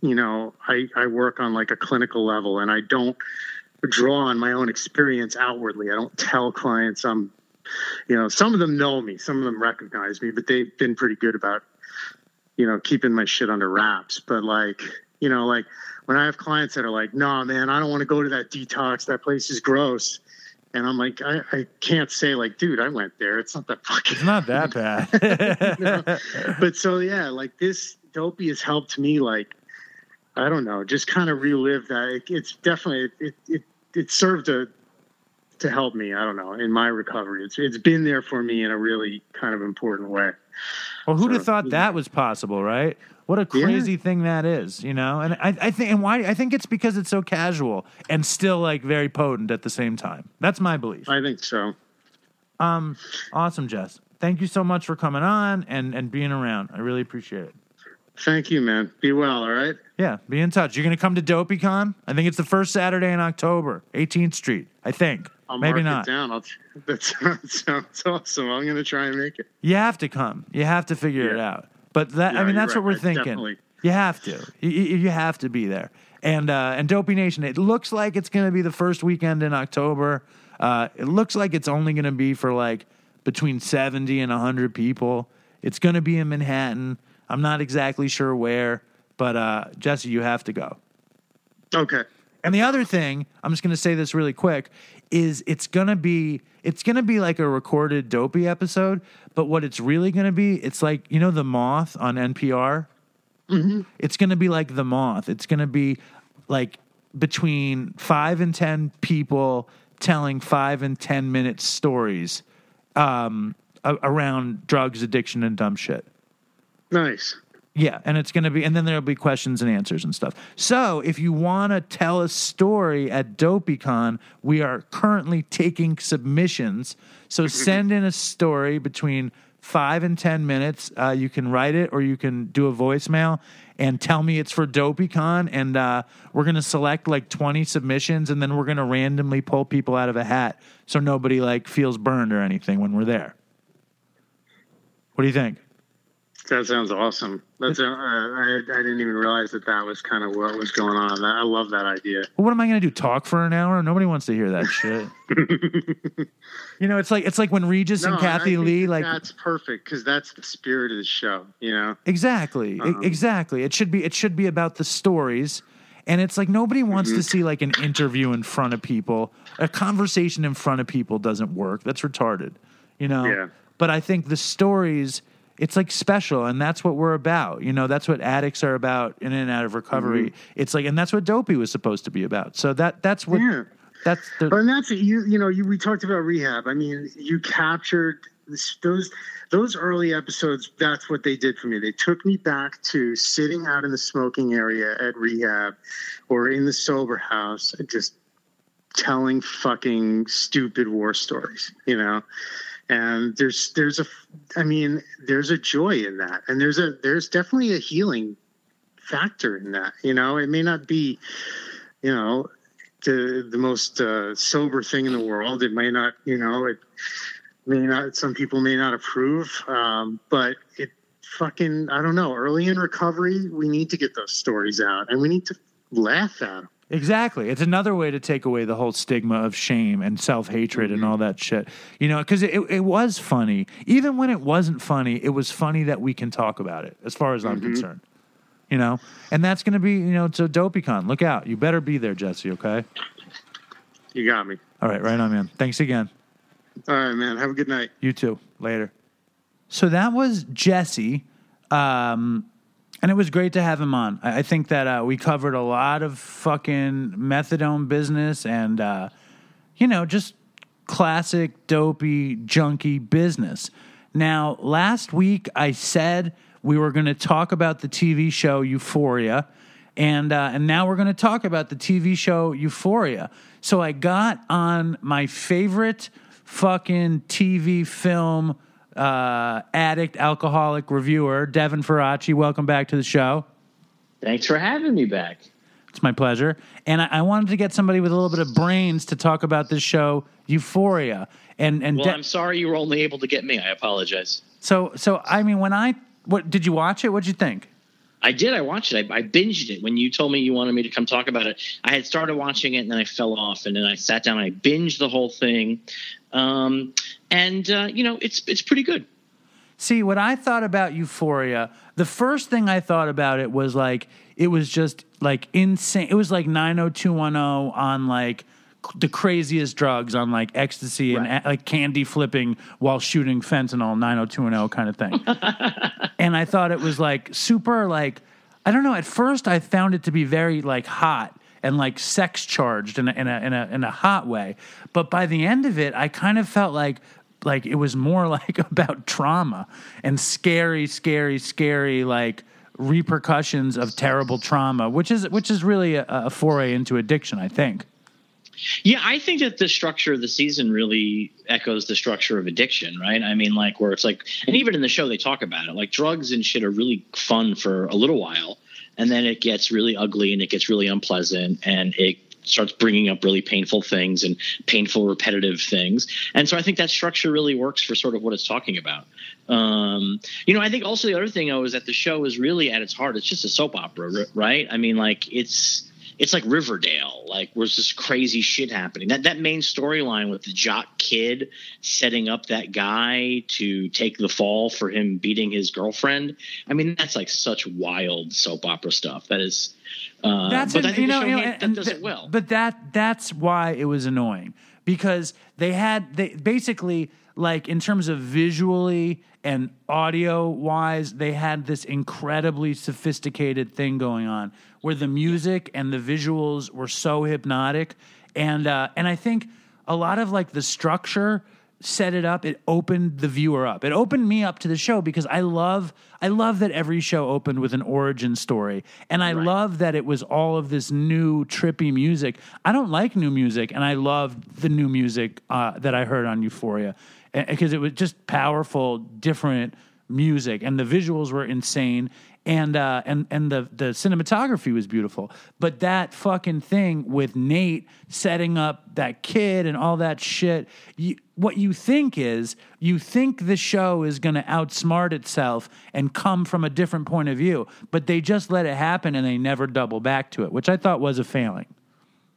you know, I I work on like a clinical level, and I don't draw on my own experience outwardly. I don't tell clients I'm, you know, some of them know me, some of them recognize me, but they've been pretty good about, you know, keeping my shit under wraps. But like, you know, like when I have clients that are like, nah, man, I don't want to go to that detox. That place is gross. And I'm like, I, I can't say like, dude, I went there. It's not that fucking. It's not that [LAUGHS] bad. but so yeah, like this dopey has helped me like I don't know, just kind of relive that. It, it's definitely it it it served to to help me. I don't know in my recovery. It's it's been there for me in a really kind of important way. Well, who'd have thought that was possible, right? What a Yeah. crazy thing that is, you know. And I, I think, and why? I think it's because it's so casual and still like very potent at the same time. That's my belief. I think so. Um, awesome, Jess. Thank you so much for coming on and and being around. I really appreciate it. Thank you, man. Be well. All right. Yeah, be in touch. You're gonna come to DopeyCon? I think it's the first Saturday in October, 18th Street. I think. I'll Maybe not. down. I'll, [LAUGHS] that sounds, sounds awesome. I'm gonna try and make it. You have to come. You have to figure it out. But that I mean, that's right. what we're thinking. definitely- You have to. You, you you have to be there. And uh, and Dopey Nation. It looks like it's going to be the first weekend in October. Uh, it looks like it's only going to be for like between seventy and hundred people. It's going to be in Manhattan. I'm not exactly sure where, but uh, Jesse, you have to go. Okay. And the other thing, I'm just going to say this really quick, is it's to be it's to be like a recorded dopey episode, but what it's really to be, it's like, you know the Moth on NPR? It's going to be like the Moth. It's to be like between 5 and 10 people telling 5 and 10 minute stories um a- around drugs, addiction and dumb shit. Nice. Yeah, and it's going to be, and then there'll be questions and answers and stuff. So if you want to tell a story at DopeyCon, we are currently taking submissions. So [LAUGHS] send in a story between five and 10 minutes. Uh, you can write it or you can do a voicemail and tell me it's for DopeyCon. And uh, we're going to select like 20 submissions and then we're going to randomly pull people out of a hat so nobody like feels burned or anything when we're there. What do you think? That sounds awesome. That's uh, I, I didn't even realize that that was kind of what was going on. I love that idea. Well, what am I going to do? Talk for an hour? Nobody wants to hear that shit. [LAUGHS] you know, it's like it's like when Regis and No, I Kathie Lee like that's perfect because that's the spirit of the show. You know. exactly, Um, exactly. It should be it should be about the stories. And it's like nobody wants Mm-hmm. to see like an interview in front of people. A conversation in front of people doesn't work. That's retarded. You know? Yeah. But I think the stories it's like special and that's what we're about. You know, that's what addicts are about in and out of recovery. Mm-hmm. It's like and that's what Dopey was supposed to be about. So that that's what Yeah. that's the And that's you. You know, you we talked about rehab. I mean, you captured this, those those early episodes. That's what they did for me. They took me back to sitting out in the smoking area at rehab, or in the sober house, and just telling fucking stupid war stories. You know, and there's there's a, I mean, there's a joy in that, and there's a there's definitely a healing factor in that. You know, it may not be, you know, the the most uh, sober thing in the world. It may not, you know, it may not. Some people may not approve, um, but it fucking I don't know. Early in recovery, we need to get those stories out, and we need to laugh at them. Exactly. It's another way to take away the whole stigma of shame and self hatred and all that shit. You know, because it, it was funny. Even when it wasn't funny, it was funny that we can talk about it, as far as I'm concerned. You know, and that's going to be, you know, so DopeyCon. Look out. You better be there, Jesse, okay? You got me. All right, right on, man. Thanks again. All right, man. Have a good night. You too. Later. So that was Jesse. Um, and it was great to have him on. I, I think that uh, we covered a lot of fucking methadone business and, uh, you know, just classic dopey, junky business. Now, last week I said we were going to talk about the TV show Euphoria, and uh, and now we're going to talk about the TV show Euphoria. So I got on my favorite fucking TV film uh, addict, alcoholic reviewer, Devin Faraci. Welcome back to the show. Thanks for having me back. It's my pleasure. And I, I wanted to get somebody with a little bit of brains to talk about this show, Euphoria. And and Well, De- I'm sorry you were only able to get me. I apologize. so so I mean, when I what did you watch it? What'd you think? I did. I watched it. I, I binged it when you told me you wanted me to come talk about it. I had started watching it and then I fell off, and then I sat down. and I binged the whole thing, um, and uh, you know, it's it's pretty good. See, what I thought about Euphoria, the first thing I thought about it was like it was just like insane. It was like 90210 on like the craziest drugs on like ecstasy and like candy flipping while shooting fentanyl 90210 kind of thing. [LAUGHS] and I thought it was like super like I don't know, at first I found it to be very like hot and like sex charged in a, in a in a in a hot way. But by the end of it, I kind of felt like like it was more [LAUGHS] like about trauma and scary, scary, scary like repercussions of terrible trauma, which is which is really a, a foray into addiction, I think. Yeah, I think that the structure of the season really echoes the structure of addiction, right? I mean, like where it's like, and even in the show they talk about it, like drugs and shit are really fun for a little while, and then it gets really ugly and it gets really unpleasant and it starts bringing up really painful things and painful repetitive things. And so i think that structure really works for sort of what it's talking about. Um, you know i think also the other thing though is that the show is really at its heart it's just a soap opera right? I mean like it's it's like Riverdale, like where's this crazy shit happening. That that main storyline with the jock kid setting up that guy to take the fall for him beating his girlfriend. I mean, that's like such wild soap opera stuff. That is, uh, That's but an- I think you know, you know, that does th- it well. But that that's why it was annoying because they had they basically like in terms of visually and audio wise, they had this incredibly sophisticated thing going on where the music and the visuals were so hypnotic, and uh, and I think a lot of like the structure set it up it opened the viewer up. It opened me up to the show because i love i love that every show opened with an origin story. And i love that it was all of this new trippy music. I don't like new music and i loved the new music uh, that i heard on euphoria because it was just powerful different music and the visuals were insane and uh, and and the the cinematography was beautiful. But that fucking thing with Nate setting up that kid and all that shit, you, what you think is you think the show is going to outsmart itself and come from a different point of view, but they just let it happen and they never double back to it, which I thought was a failing.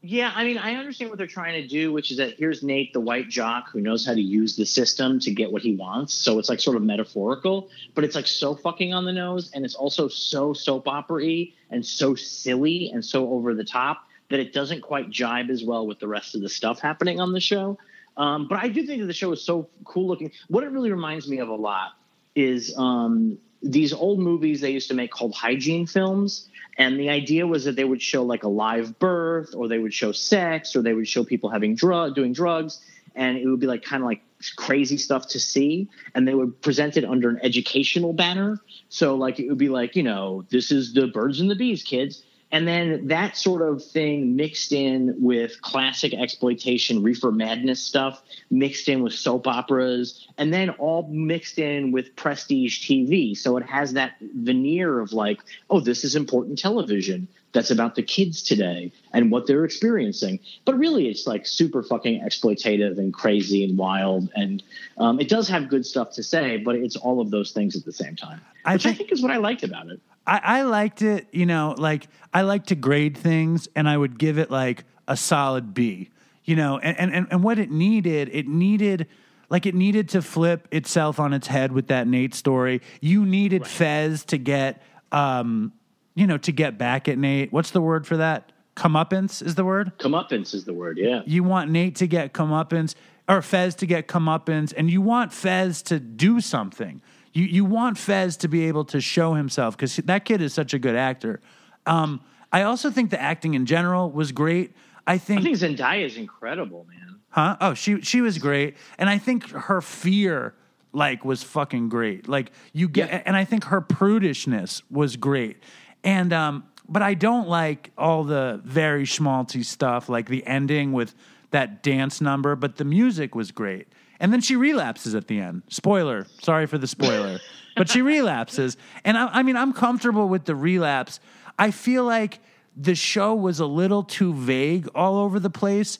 Yeah, I mean, I understand what they're trying to do, which is that here's Nate, the white jock, who knows how to use the system to get what he wants. So it's like sort of metaphorical, but it's like so fucking on the nose, and it's also so soap opera-y and so silly and so over the top that it doesn't quite jibe as well with the rest of the stuff happening on the show. Um, but I do think that the show is so cool looking. What it really reminds me of a lot is um, these old movies they used to make called hygiene films. And the idea was that they would show like a live birth, or they would show sex, or they would show people having drug, doing drugs, and it would be like kind of like crazy stuff to see. And they would present it under an educational banner. So like it would be like you know this is the birds and the bees, kids. And then that sort of thing mixed in with classic exploitation, reefer madness stuff, mixed in with soap operas, and then all mixed in with prestige TV. So it has that veneer of like, oh, this is important television that's about the kids today and what they're experiencing. But really, it's like super fucking exploitative and crazy and wild. And um, it does have good stuff to say, but it's all of those things at the same time, I which think- I think is what I liked about it. I, I liked it. You know, like I like to grade things, and I would give it like a solid B. You know, and and and what it needed, it needed. Like it needed to flip itself on its head with that Nate story. You needed Fez to get, um, you know, to get back at Nate. What's the word for that? Comeuppance is the word. Comeuppance is the word. Yeah. You want Nate to get comeuppance or Fez to get comeuppance, and you want Fez to do something. You you want Fez to be able to show himself because that kid is such a good actor. Um, I also think the acting in general was great. I think, I think Zendaya is incredible, man. huh? Oh, she she was great, and I think her fear like was fucking great. Like you get, Yeah. and I think her prudishness was great, and um, but I don't like all the very schmaltzy stuff, like the ending with that dance number. But the music was great, and then she relapses at the end. Spoiler, sorry for the spoiler, but she relapses, and I, I mean I'm comfortable with the relapse. I feel like the show was a little too vague all over the place.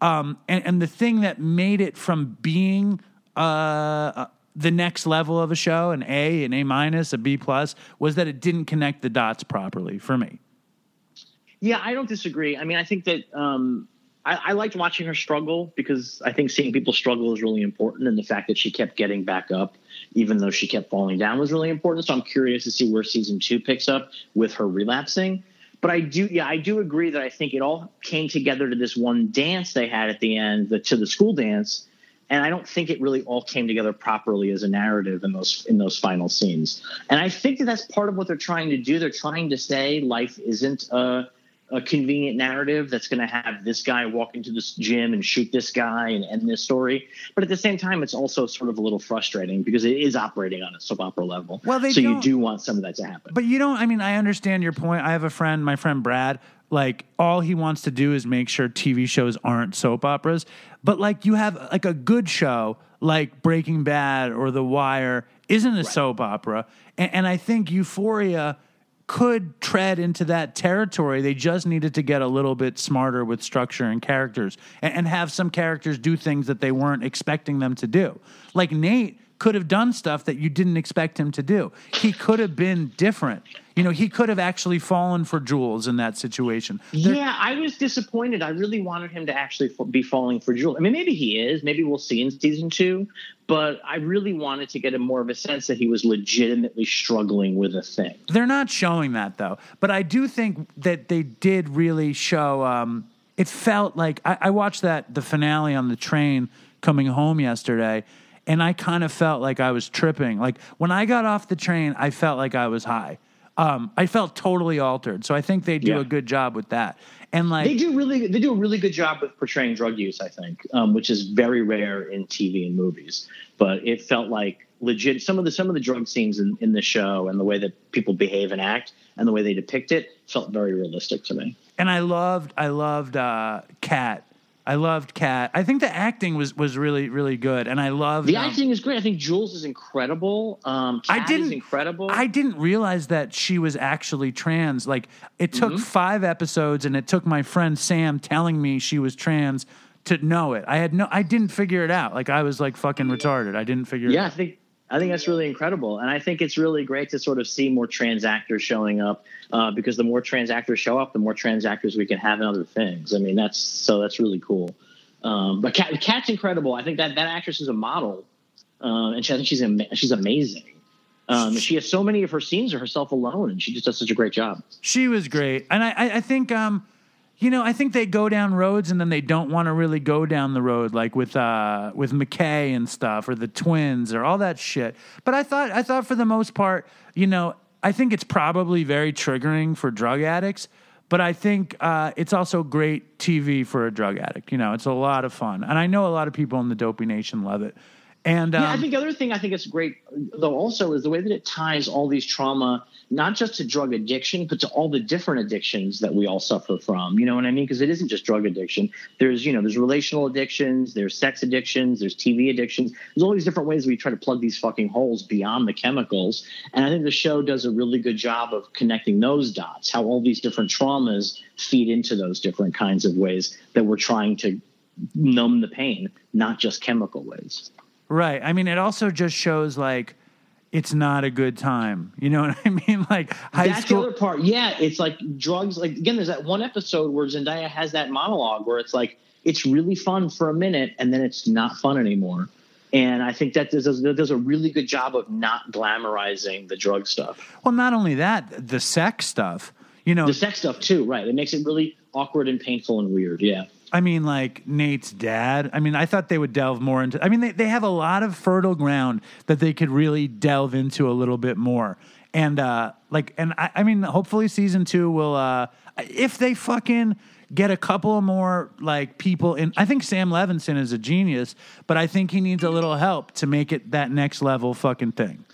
Um, and, and the thing that made it from being uh, uh, the next level of a show, an A, an A minus, a B plus, was that it didn't connect the dots properly for me. Yeah, I don't disagree. I mean, I think that um, I, I liked watching her struggle because I think seeing people struggle is really important, and the fact that she kept getting back up, even though she kept falling down, was really important. So I'm curious to see where season two picks up with her relapsing. But I do, yeah, I do agree that I think it all came together to this one dance they had at the end, the, to the school dance, and I don't think it really all came together properly as a narrative in those in those final scenes. And I think that that's part of what they're trying to do. They're trying to say life isn't a, a convenient narrative that's going to have this guy walk into this gym and shoot this guy and end this story. But at the same time, it's also sort of a little frustrating because it is operating on a soap opera level. Well, they so you don't- want some of that to happen. But you don't, I mean, I understand your point. I have a friend, my friend Brad, like all he wants to do is make sure TV shows aren't soap operas. But like you have like a good show like Breaking Bad or The Wire isn't a soap opera. And, and I think Euphoria could tread into that territory. They just needed to get a little bit smarter with structure and characters and, and have some characters do things that they weren't expecting them to do. Like Nate could have done stuff that you didn't expect him to do. He could have been different. You know, he could have actually fallen for Jules in that situation. Yeah, I was disappointed. I really wanted him to actually be falling for Jules. I mean, maybe he is. Maybe we'll see in season two. But I really wanted to get a more of a sense that he was legitimately struggling with a thing. They're not showing that though, but I do think that they did really show. Um, it felt like I, I watched that the finale on the train coming home yesterday, and I kind of felt like I was tripping. Like when I got off the train, I felt like I was high. Um, I felt totally altered. So I think they do Yeah. a good job with that. And like They do really, they do a really good job with portraying drug use. I think, um, which is very rare in TV and movies. But it felt like legit. Some of the some of the drug scenes in, in the show and the way that people behave and act and the way they depict it felt very realistic to me. and I loved I loved uh Kat. I loved Kat. I think the acting was was really really good, and I love The um, acting is great. I think Jules is incredible. Um, I didn't is incredible. I didn't realize that she was actually trans. Like it took Mm-hmm. five episodes, and it took my friend Sam telling me she was trans to know it. I had no, I didn't figure it out. Like I was like fucking retarded. I didn't figure. yeah, it out. think I think that's really incredible, and I think it's really great to sort of see more trans actors showing up uh, because the more trans actors show up, the more trans actors we can have in other things. I mean, that's so that's really cool. Um, but Kat, Kat's incredible. I think that that actress is a model, uh, and she, I think she's ama- she's amazing. Um, she has so many of her scenes are herself alone, and she just does such a great job. She was great, and I, I, I think, um, you know, I think they go down roads, and then they don't want to really go down the road, like with uh, with McKay and stuff, or the twins, or all that shit. But I thought, I thought for the most part, you know, I think it's probably very triggering for drug addicts. But I think uh, it's also great TV for a drug addict. You know, it's a lot of fun, and I know a lot of people in the Dopey Nation love it. And um, Yeah, I think the other thing I think is great though also is the way that it ties all these trauma not just to drug addiction but to all the different addictions that we all suffer from. You know what I mean? Because it isn't just drug addiction. There's you know there's relational addictions, there's sex addictions, there's TV addictions. There's all these different ways we try to plug these fucking holes beyond the chemicals. And I think the show does a really good job of connecting those dots. How all these different traumas feed into those different kinds of ways that we're trying to numb the pain, not just chemical ways. Right. I mean, it also just shows like it's not a good time. You know [LAUGHS] what I mean? Like high That's school. the other part. Yeah, it's like drugs. Like again, there's that one episode where Zendaya has that monologue where it's like it's really fun for a minute and then it's not fun anymore. And I think that does, does a really good job of not glamorizing the drug stuff. Well, not only that, the sex stuff. You know, The sex stuff too, right? It makes it really awkward and painful and weird. Yeah. I mean, like Nate's dad. I mean, I thought they would delve more into. I mean, they they have a lot of fertile ground that they could really delve into a little bit more. And uh, like, and I, I mean, hopefully season two will. Uh, if they fucking get a couple more like people in, I think Sam Levinson is a genius, but I think he needs a little help to make it that next level fucking thing.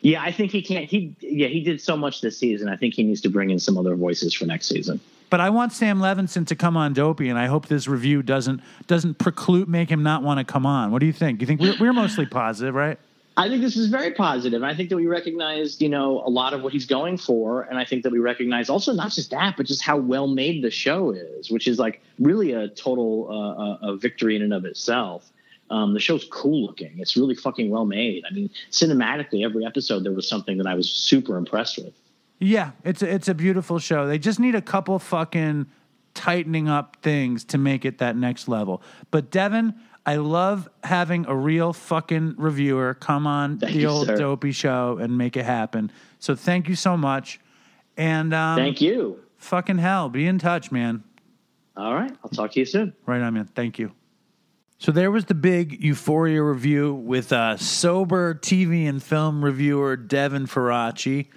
Yeah, I think he can't. He yeah, he did so much this season. I think he needs to bring in some other voices for next season. But I want Sam Levinson to come on Dopey, and I hope this review doesn't doesn't preclude make him not want to come on. What do you think? You think we're, we're mostly positive, right? I think this is very positive. I think that we recognize, you know, a lot of what he's going for. And I think that we recognize also not just that, but just how well made the show is, which is like really a total uh, a victory in and of itself. Um, the show's cool looking. It's really fucking well made. I mean, cinematically, every episode there was something that I was super impressed with. Yeah, it's a, it's a beautiful show. They just need a couple fucking tightening up things to make it that next level. But Devin, I love having a real fucking reviewer come on Thank the you, old sir. Dopey show and make it happen. So thank you so much. And um, Thank you. Fucking hell, be in touch, man. All right. I'll talk to you soon. Right on, man. Thank you. So there was the big Euphoria review with uh, sober TV and film reviewer Devin Faraci.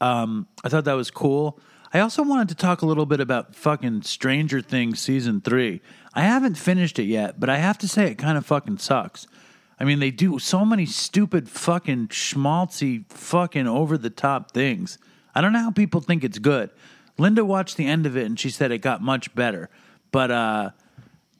Um, I thought that was cool. I also wanted to talk a little bit about fucking Stranger Things season three. I haven't finished it yet, but I have to say it kind of fucking sucks. I mean, they do so many stupid fucking schmaltzy fucking over the top things. I don't know how people think it's good. Linda watched the end of it and she said it got much better. But uh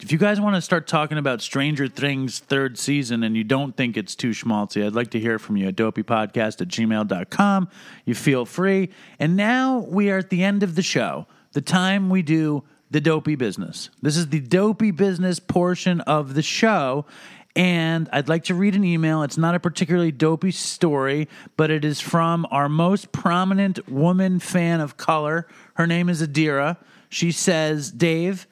if you guys want to start talking about Stranger Things third season and you don't think it's too schmaltzy, I'd like to hear from you at dopeypodcast at gmail.com. You feel free. And now we are at the end of the show, the time we do the dopey business. This is the dopey business portion of the show. And I'd like to read an email. It's not a particularly dopey story, but it is from our most prominent woman fan of color. Her name is Adira. She says, Dave,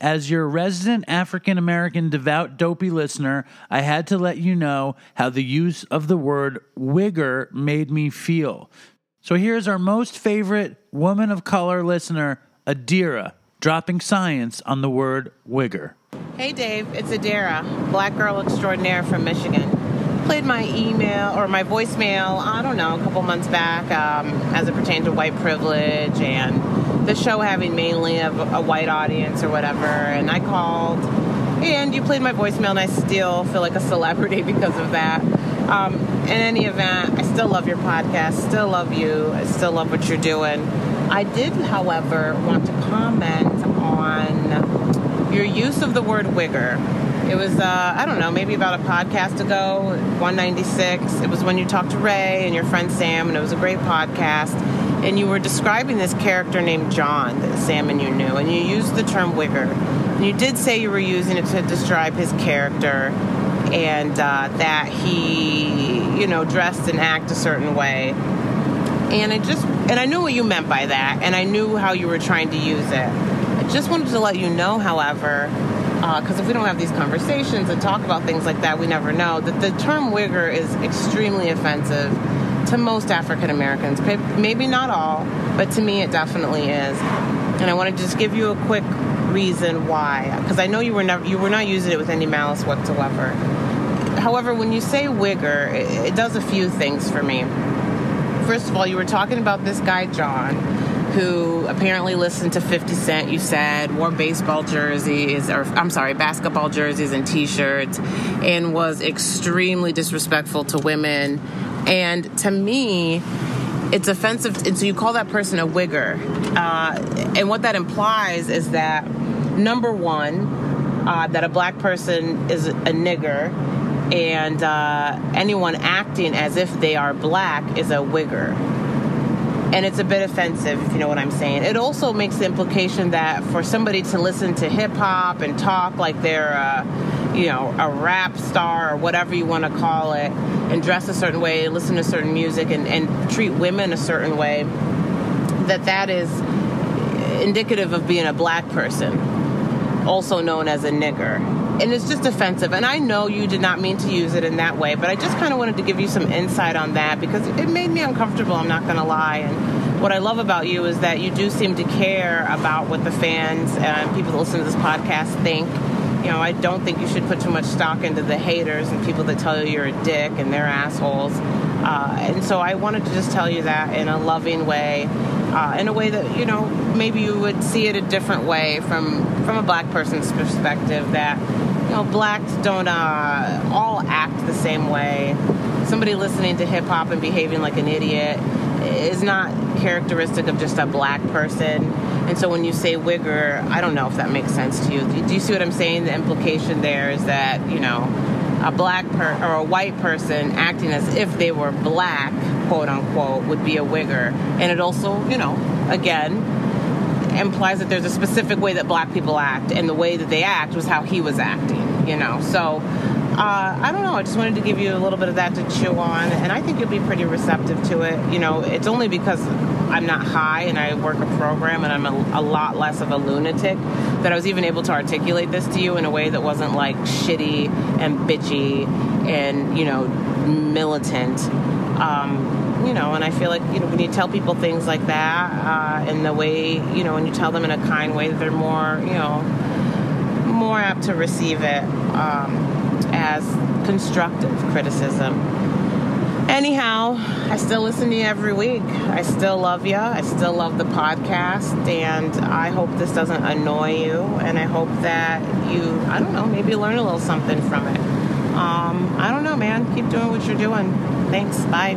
as your resident African American devout dopey listener, I had to let you know how the use of the word wigger made me feel. So here's our most favorite woman of color listener, Adira, dropping science on the word wigger. Hey Dave, it's Adira, black girl extraordinaire from Michigan. Played my email or my voicemail, I don't know, a couple months back um, as it pertained to white privilege and the show having mainly a, a white audience or whatever. And I called and you played my voicemail and I still feel like a celebrity [LAUGHS] because of that. Um, in any event, I still love your podcast, still love you, I still love what you're doing. I did, however, want to comment on your use of the word wigger. It was, uh, I don't know, maybe about a podcast ago, 196. It was when you talked to Ray and your friend Sam, and it was a great podcast. And you were describing this character named John that Sam and you knew, and you used the term wigger. And you did say you were using it to describe his character and uh, that he, you know, dressed and act a certain way and I just and I knew what you meant by that, and I knew how you were trying to use it. I just wanted to let you know, however, because if we don't have these conversations and talk about things like that, we never know that the term wigger is extremely offensive to most African Americans. Maybe not all, but to me, it definitely is. And I want to just give you a quick reason why, because I know you were never you were not using it with any malice whatsoever. However, when you say wigger, it, it does a few things for me first of all, you were talking about this guy, John, who apparently listened to 50 Cent, you said, wore baseball jerseys, or I'm sorry, basketball jerseys and t shirts, and was extremely disrespectful to women. And to me, it's offensive. And so you call that person a wigger. Uh, and what that implies is that, number one, uh, that a black person is a nigger and uh, anyone acting as if they are black is a wigger. And it's a bit offensive, if you know what I'm saying. It also makes the implication that for somebody to listen to hip hop and talk like they're, uh, you know, a rap star or whatever you want to call it, and dress a certain way, listen to certain music, and, and treat women a certain way, that that is indicative of being a black person, also known as a nigger. And it's just offensive. And I know you did not mean to use it in that way, but I just kind of wanted to give you some insight on that because it made me uncomfortable, I'm not going to lie. And what I love about you is that you do seem to care about what the fans and people that listen to this podcast think you know, I don't think you should put too much stock into the haters and people that tell you you're a dick and they're assholes. Uh, and so I wanted to just tell you that in a loving way, uh, in a way that you know maybe you would see it a different way from from a black person's perspective. That you know, blacks don't uh, all act the same way. Somebody listening to hip hop and behaving like an idiot is not characteristic of just a black person. And so when you say wigger, I don't know if that makes sense to you. Do you see what I'm saying? The implication there is that, you know, a black per- or a white person acting as if they were black, quote unquote, would be a wigger. And it also, you know, again, implies that there's a specific way that black people act, and the way that they act was how he was acting, you know. So uh, I don't know. I just wanted to give you a little bit of that to chew on, and I think you'll be pretty receptive to it. You know, it's only because I'm not high and I work a program and I'm a, a, lot less of a lunatic that I was even able to articulate this to you in a way that wasn't like shitty and bitchy and, you know, militant. Um, you know, and I feel like, you know, when you tell people things like that uh, in the way, you know, when you tell them in a kind way, they're more, you know, more apt to receive it. Um, as constructive criticism. Anyhow, I still listen to you every week. I still love you. I still love the podcast. And I hope this doesn't annoy you. And I hope that you, I don't know, maybe learn a little something from it. Um, I don't know, man. Keep doing what you're doing. Thanks. Bye.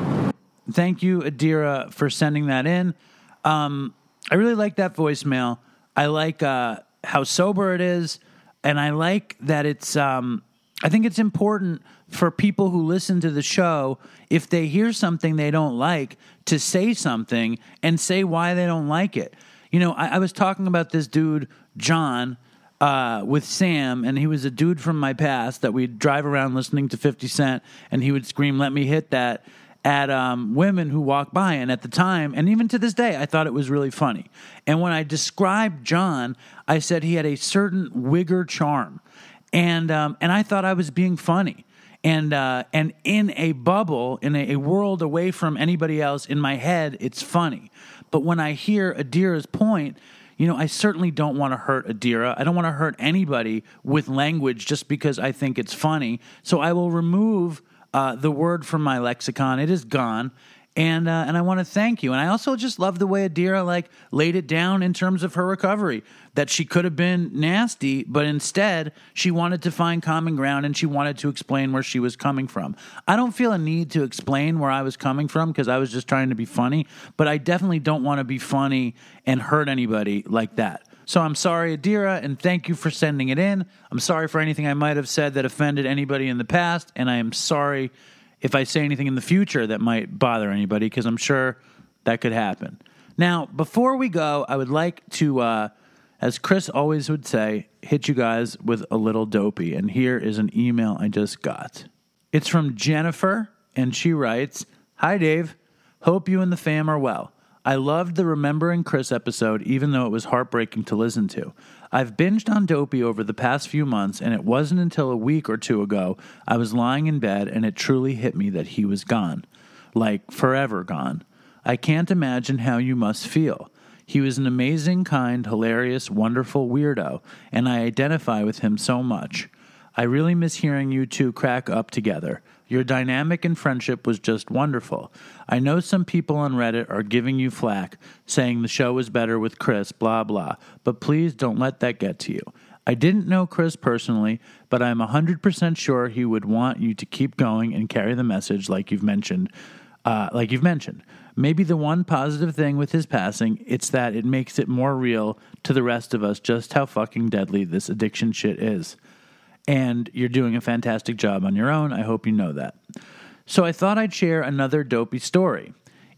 Thank you, Adira, for sending that in. Um, I really like that voicemail. I like uh, how sober it is. And I like that it's um, I think it's important for people who listen to the show, if they hear something they don't like, to say something and say why they don't like it. You know, I, I was talking about this dude, John, uh, with Sam, and he was a dude from my past that we'd drive around listening to 50 Cent, and he would scream, Let me hit that at um, women who walk by. And at the time, and even to this day, I thought it was really funny. And when I described John, I said he had a certain wigger charm and um, and I thought I was being funny. And uh, and in a bubble, in a, a, world away from anybody else, in my head, it's funny. But when I hear Adira's point, you know, I certainly don't want to hurt Adira. I don't want to hurt anybody with language just because I think it's funny. So I will remove uh, the word from my lexicon. It is gone, and uh, and I want to thank you. And I also just love the way Adira like laid it down in terms of her recovery. That she could have been nasty, but instead she wanted to find common ground and she wanted to explain where she was coming from. I don't feel a need to explain where I was coming from because I was just trying to be funny. But I definitely don't want to be funny and hurt anybody like that. So I'm sorry, Adira, and thank you for sending it in. I'm sorry for anything I might have said that offended anybody in the past, and I am sorry if I say anything in the future that might bother anybody, because I'm sure that could happen. Now, before we go, I would like to, uh, as Chris always would say, hit you guys with a little dopey. And here is an email I just got. It's from Jennifer, and she writes Hi, Dave. Hope you and the fam are well. I loved the Remembering Chris episode, even though it was heartbreaking to listen to. I've binged on Dopey over the past few months, and it wasn't until a week or two ago I was lying in bed and it truly hit me that he was gone. Like, forever gone. I can't imagine how you must feel. He was an amazing, kind, hilarious, wonderful weirdo, and I identify with him so much. I really miss hearing you two crack up together. Your dynamic and friendship was just wonderful. I know some people on Reddit are giving you flack, saying the show was better with Chris, blah, blah, but please don't let that get to you. I didn't know Chris personally, but I'm 100% sure he would want you to keep going and carry the message like you've mentioned. Uh, like you've mentioned. Maybe the one positive thing with his passing, it's that it makes it more real to the rest of us just how fucking deadly this addiction shit is and you're doing a fantastic job on your own. I hope you know that. So I thought I'd share another dopey story.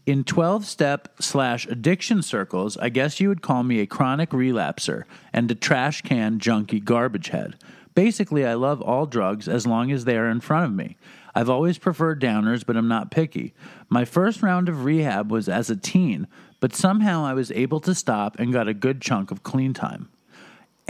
In 12 step slash addiction circles, I guess you would call me a chronic relapser and a trash can junkie garbage head. Basically, I love all drugs as long as they are in front of me. I've always preferred downers, but I'm not picky. My first round of rehab was as a teen, but somehow I was able to stop and got a good chunk of clean time.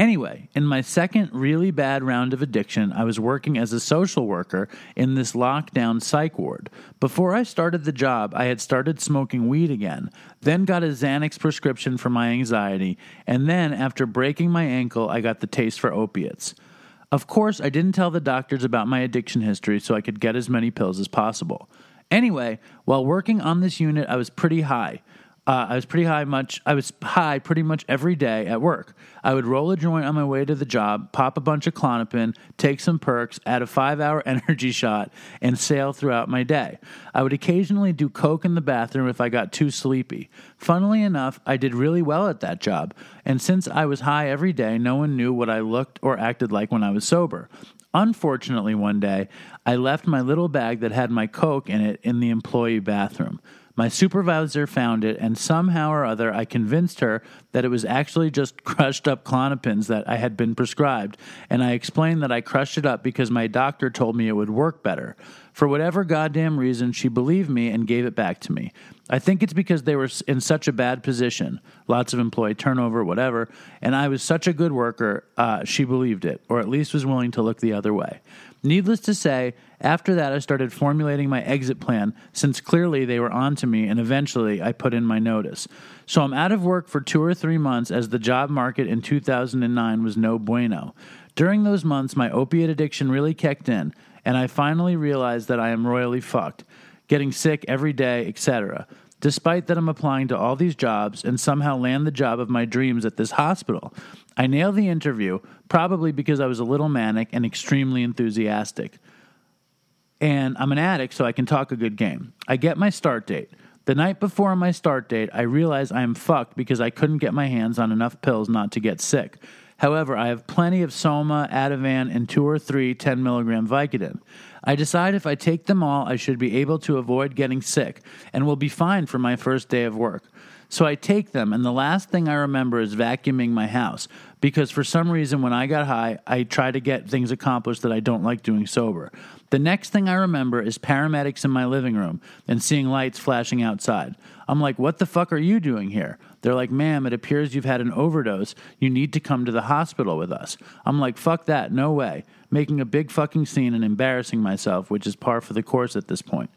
Anyway, in my second really bad round of addiction, I was working as a social worker in this lockdown psych ward. Before I started the job, I had started smoking weed again, then got a Xanax prescription for my anxiety, and then, after breaking my ankle, I got the taste for opiates. Of course, I didn't tell the doctors about my addiction history so I could get as many pills as possible. Anyway, while working on this unit, I was pretty high. Uh, I was pretty high much. I was high pretty much every day at work. I would roll a joint on my way to the job, pop a bunch of Klonopin, take some perks, add a five-hour [LAUGHS] energy shot, and sail throughout my day. I would occasionally do coke in the bathroom if I got too sleepy. Funnily enough, I did really well at that job, and since I was high every day, no one knew what I looked or acted like when I was sober. Unfortunately, one day, I left my little bag that had my coke in it in the employee bathroom. My supervisor found it, and somehow or other, I convinced her that it was actually just [LAUGHS] crushed up Klonopins that I had been prescribed, and I explained that I crushed it up because my doctor told me it would work better. For whatever goddamn reason, she believed me and gave it back to me. I think it's because they were in such a bad position, lots of employee turnover, whatever, and I was such a good worker, uh, she believed it, or at least was willing to look the other way. Needless to say, after that, I started formulating my exit plan since clearly they were on to me, and eventually I put in my notice. So I'm out of work for two or three months as the job market in 2009 was no bueno. During those months, my opiate addiction really kicked in, and I finally realized that I am royally fucked, getting sick every day, etc. Despite that, I'm applying to all these jobs and somehow land the job of my dreams at this hospital. I nailed the interview, probably because I was a little manic and extremely enthusiastic and I'm an addict, so I can talk a good game. I get my start date. The night before my start date, I realize I am fucked because I couldn't get my hands on enough pills not to get sick. However, I have plenty of Soma, Ativan, and two or three 10 milligram Vicodin. I decide if I take them all, I should be able to avoid getting sick and will be fine for my first day of work. So I take them, and the last thing I remember is vacuuming my house because for some reason, when I got high, I try to get things accomplished that I don't like doing sober. The next thing I remember is paramedics in my living room and seeing lights flashing outside. I'm like, what the fuck are you doing here? They're like, ma'am, it appears you've had an overdose. You need to come to the hospital with us. I'm like, fuck that, no way. Making a big fucking scene and embarrassing myself, which is par for the course at this point.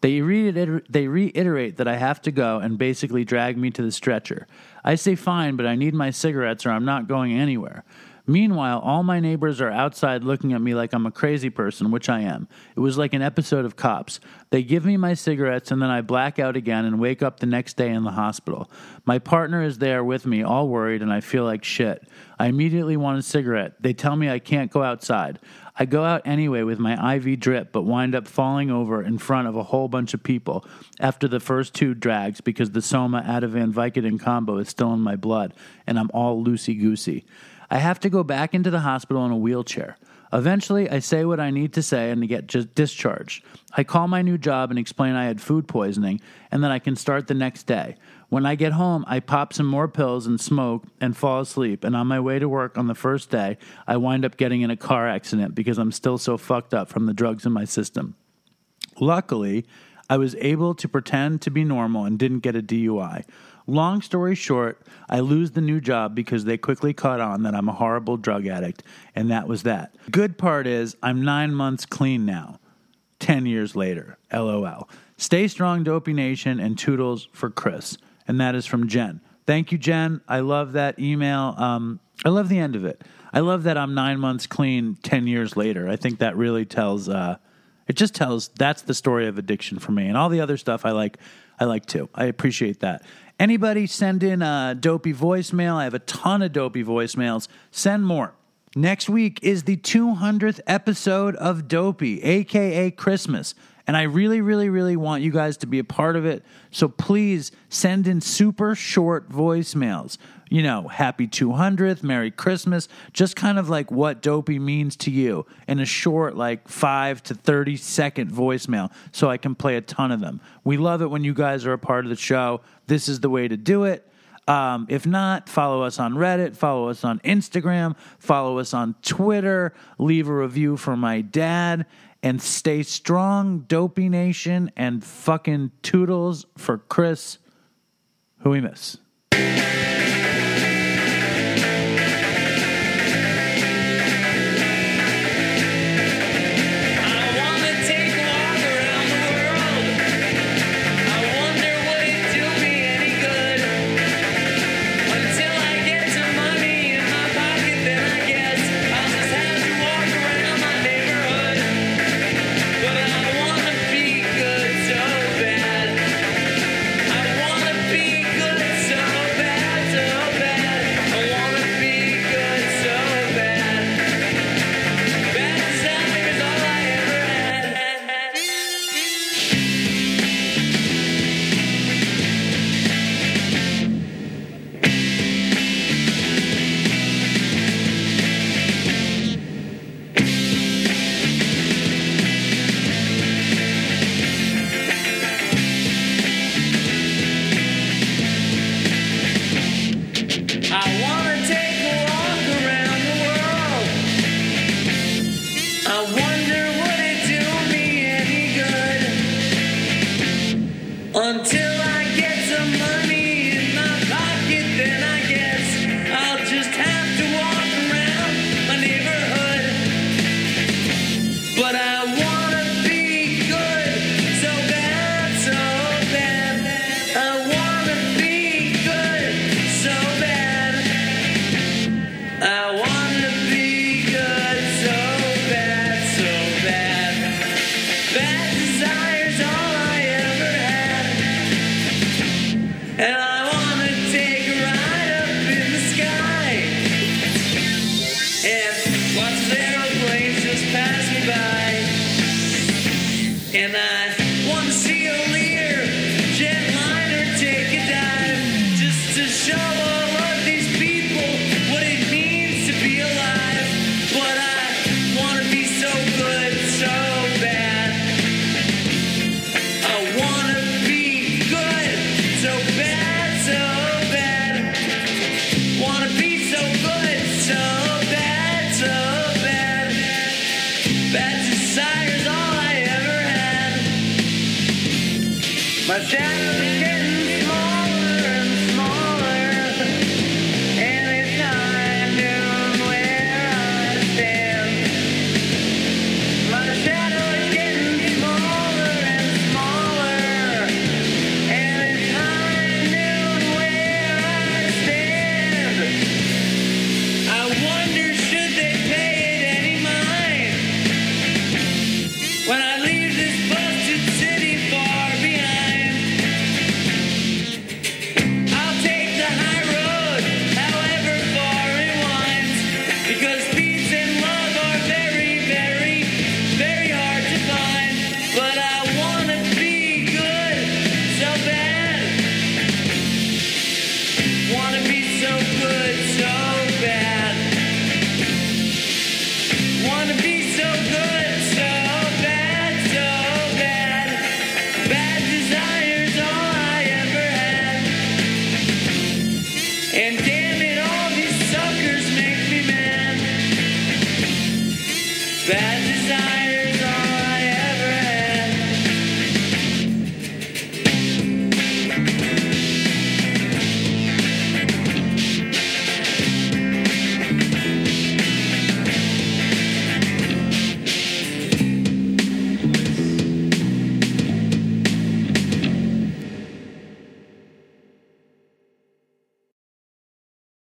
They, reiter- they reiterate that I have to go and basically drag me to the stretcher. I say fine, but I need my cigarettes or I'm not going anywhere. Meanwhile, all my neighbors are outside looking at me like I'm a crazy person, which I am. It was like an episode of Cops. They give me my cigarettes and then I black out again and wake up the next day in the hospital. My partner is there with me, all worried, and I feel like shit. I immediately want a cigarette. They tell me I can't go outside. I go out anyway with my IV drip, but wind up falling over in front of a whole bunch of people after the first two drags because the Soma Ativan Vicodin combo is still in my blood and I'm all loosey goosey. I have to go back into the hospital in a wheelchair. Eventually, I say what I need to say and get just discharged. I call my new job and explain I had food poisoning and that I can start the next day. When I get home, I pop some more pills and smoke and fall asleep. And on my way to work on the first day, I wind up getting in a car accident because I'm still so fucked up from the drugs in my system. Luckily, I was able to pretend to be normal and didn't get a DUI. Long story short, I lose the new job because they quickly caught on that I'm a horrible drug addict, and that was that. Good part is I'm nine months clean now. 10 years later. LOL. Stay strong, Dopey Nation, and toodles for Chris. And that is from Jen. Thank you, Jen. I love that email. Um, I love the end of it. I love that I'm nine months clean 10 years later. I think that really tells, uh, it just tells that's the story of addiction for me. And all the other stuff I like, I like too. I appreciate that. Anybody send in a dopey voicemail? I have a ton of dopey voicemails. Send more. Next week is the 200th episode of Dopey, aka Chrismiss. And I really, really, really want you guys to be a part of it. So please send in super short voicemails. You know, happy 200th, Merry Christmas, just kind of like what dopey means to you in a short, like five to 30 second voicemail so I can play a ton of them. We love it when you guys are a part of the show. This is the way to do it. Um, if not, follow us on Reddit, follow us on Instagram, follow us on Twitter, leave a review for my dad, and stay strong, Dopey Nation, and fucking toodles for Chris, who we miss.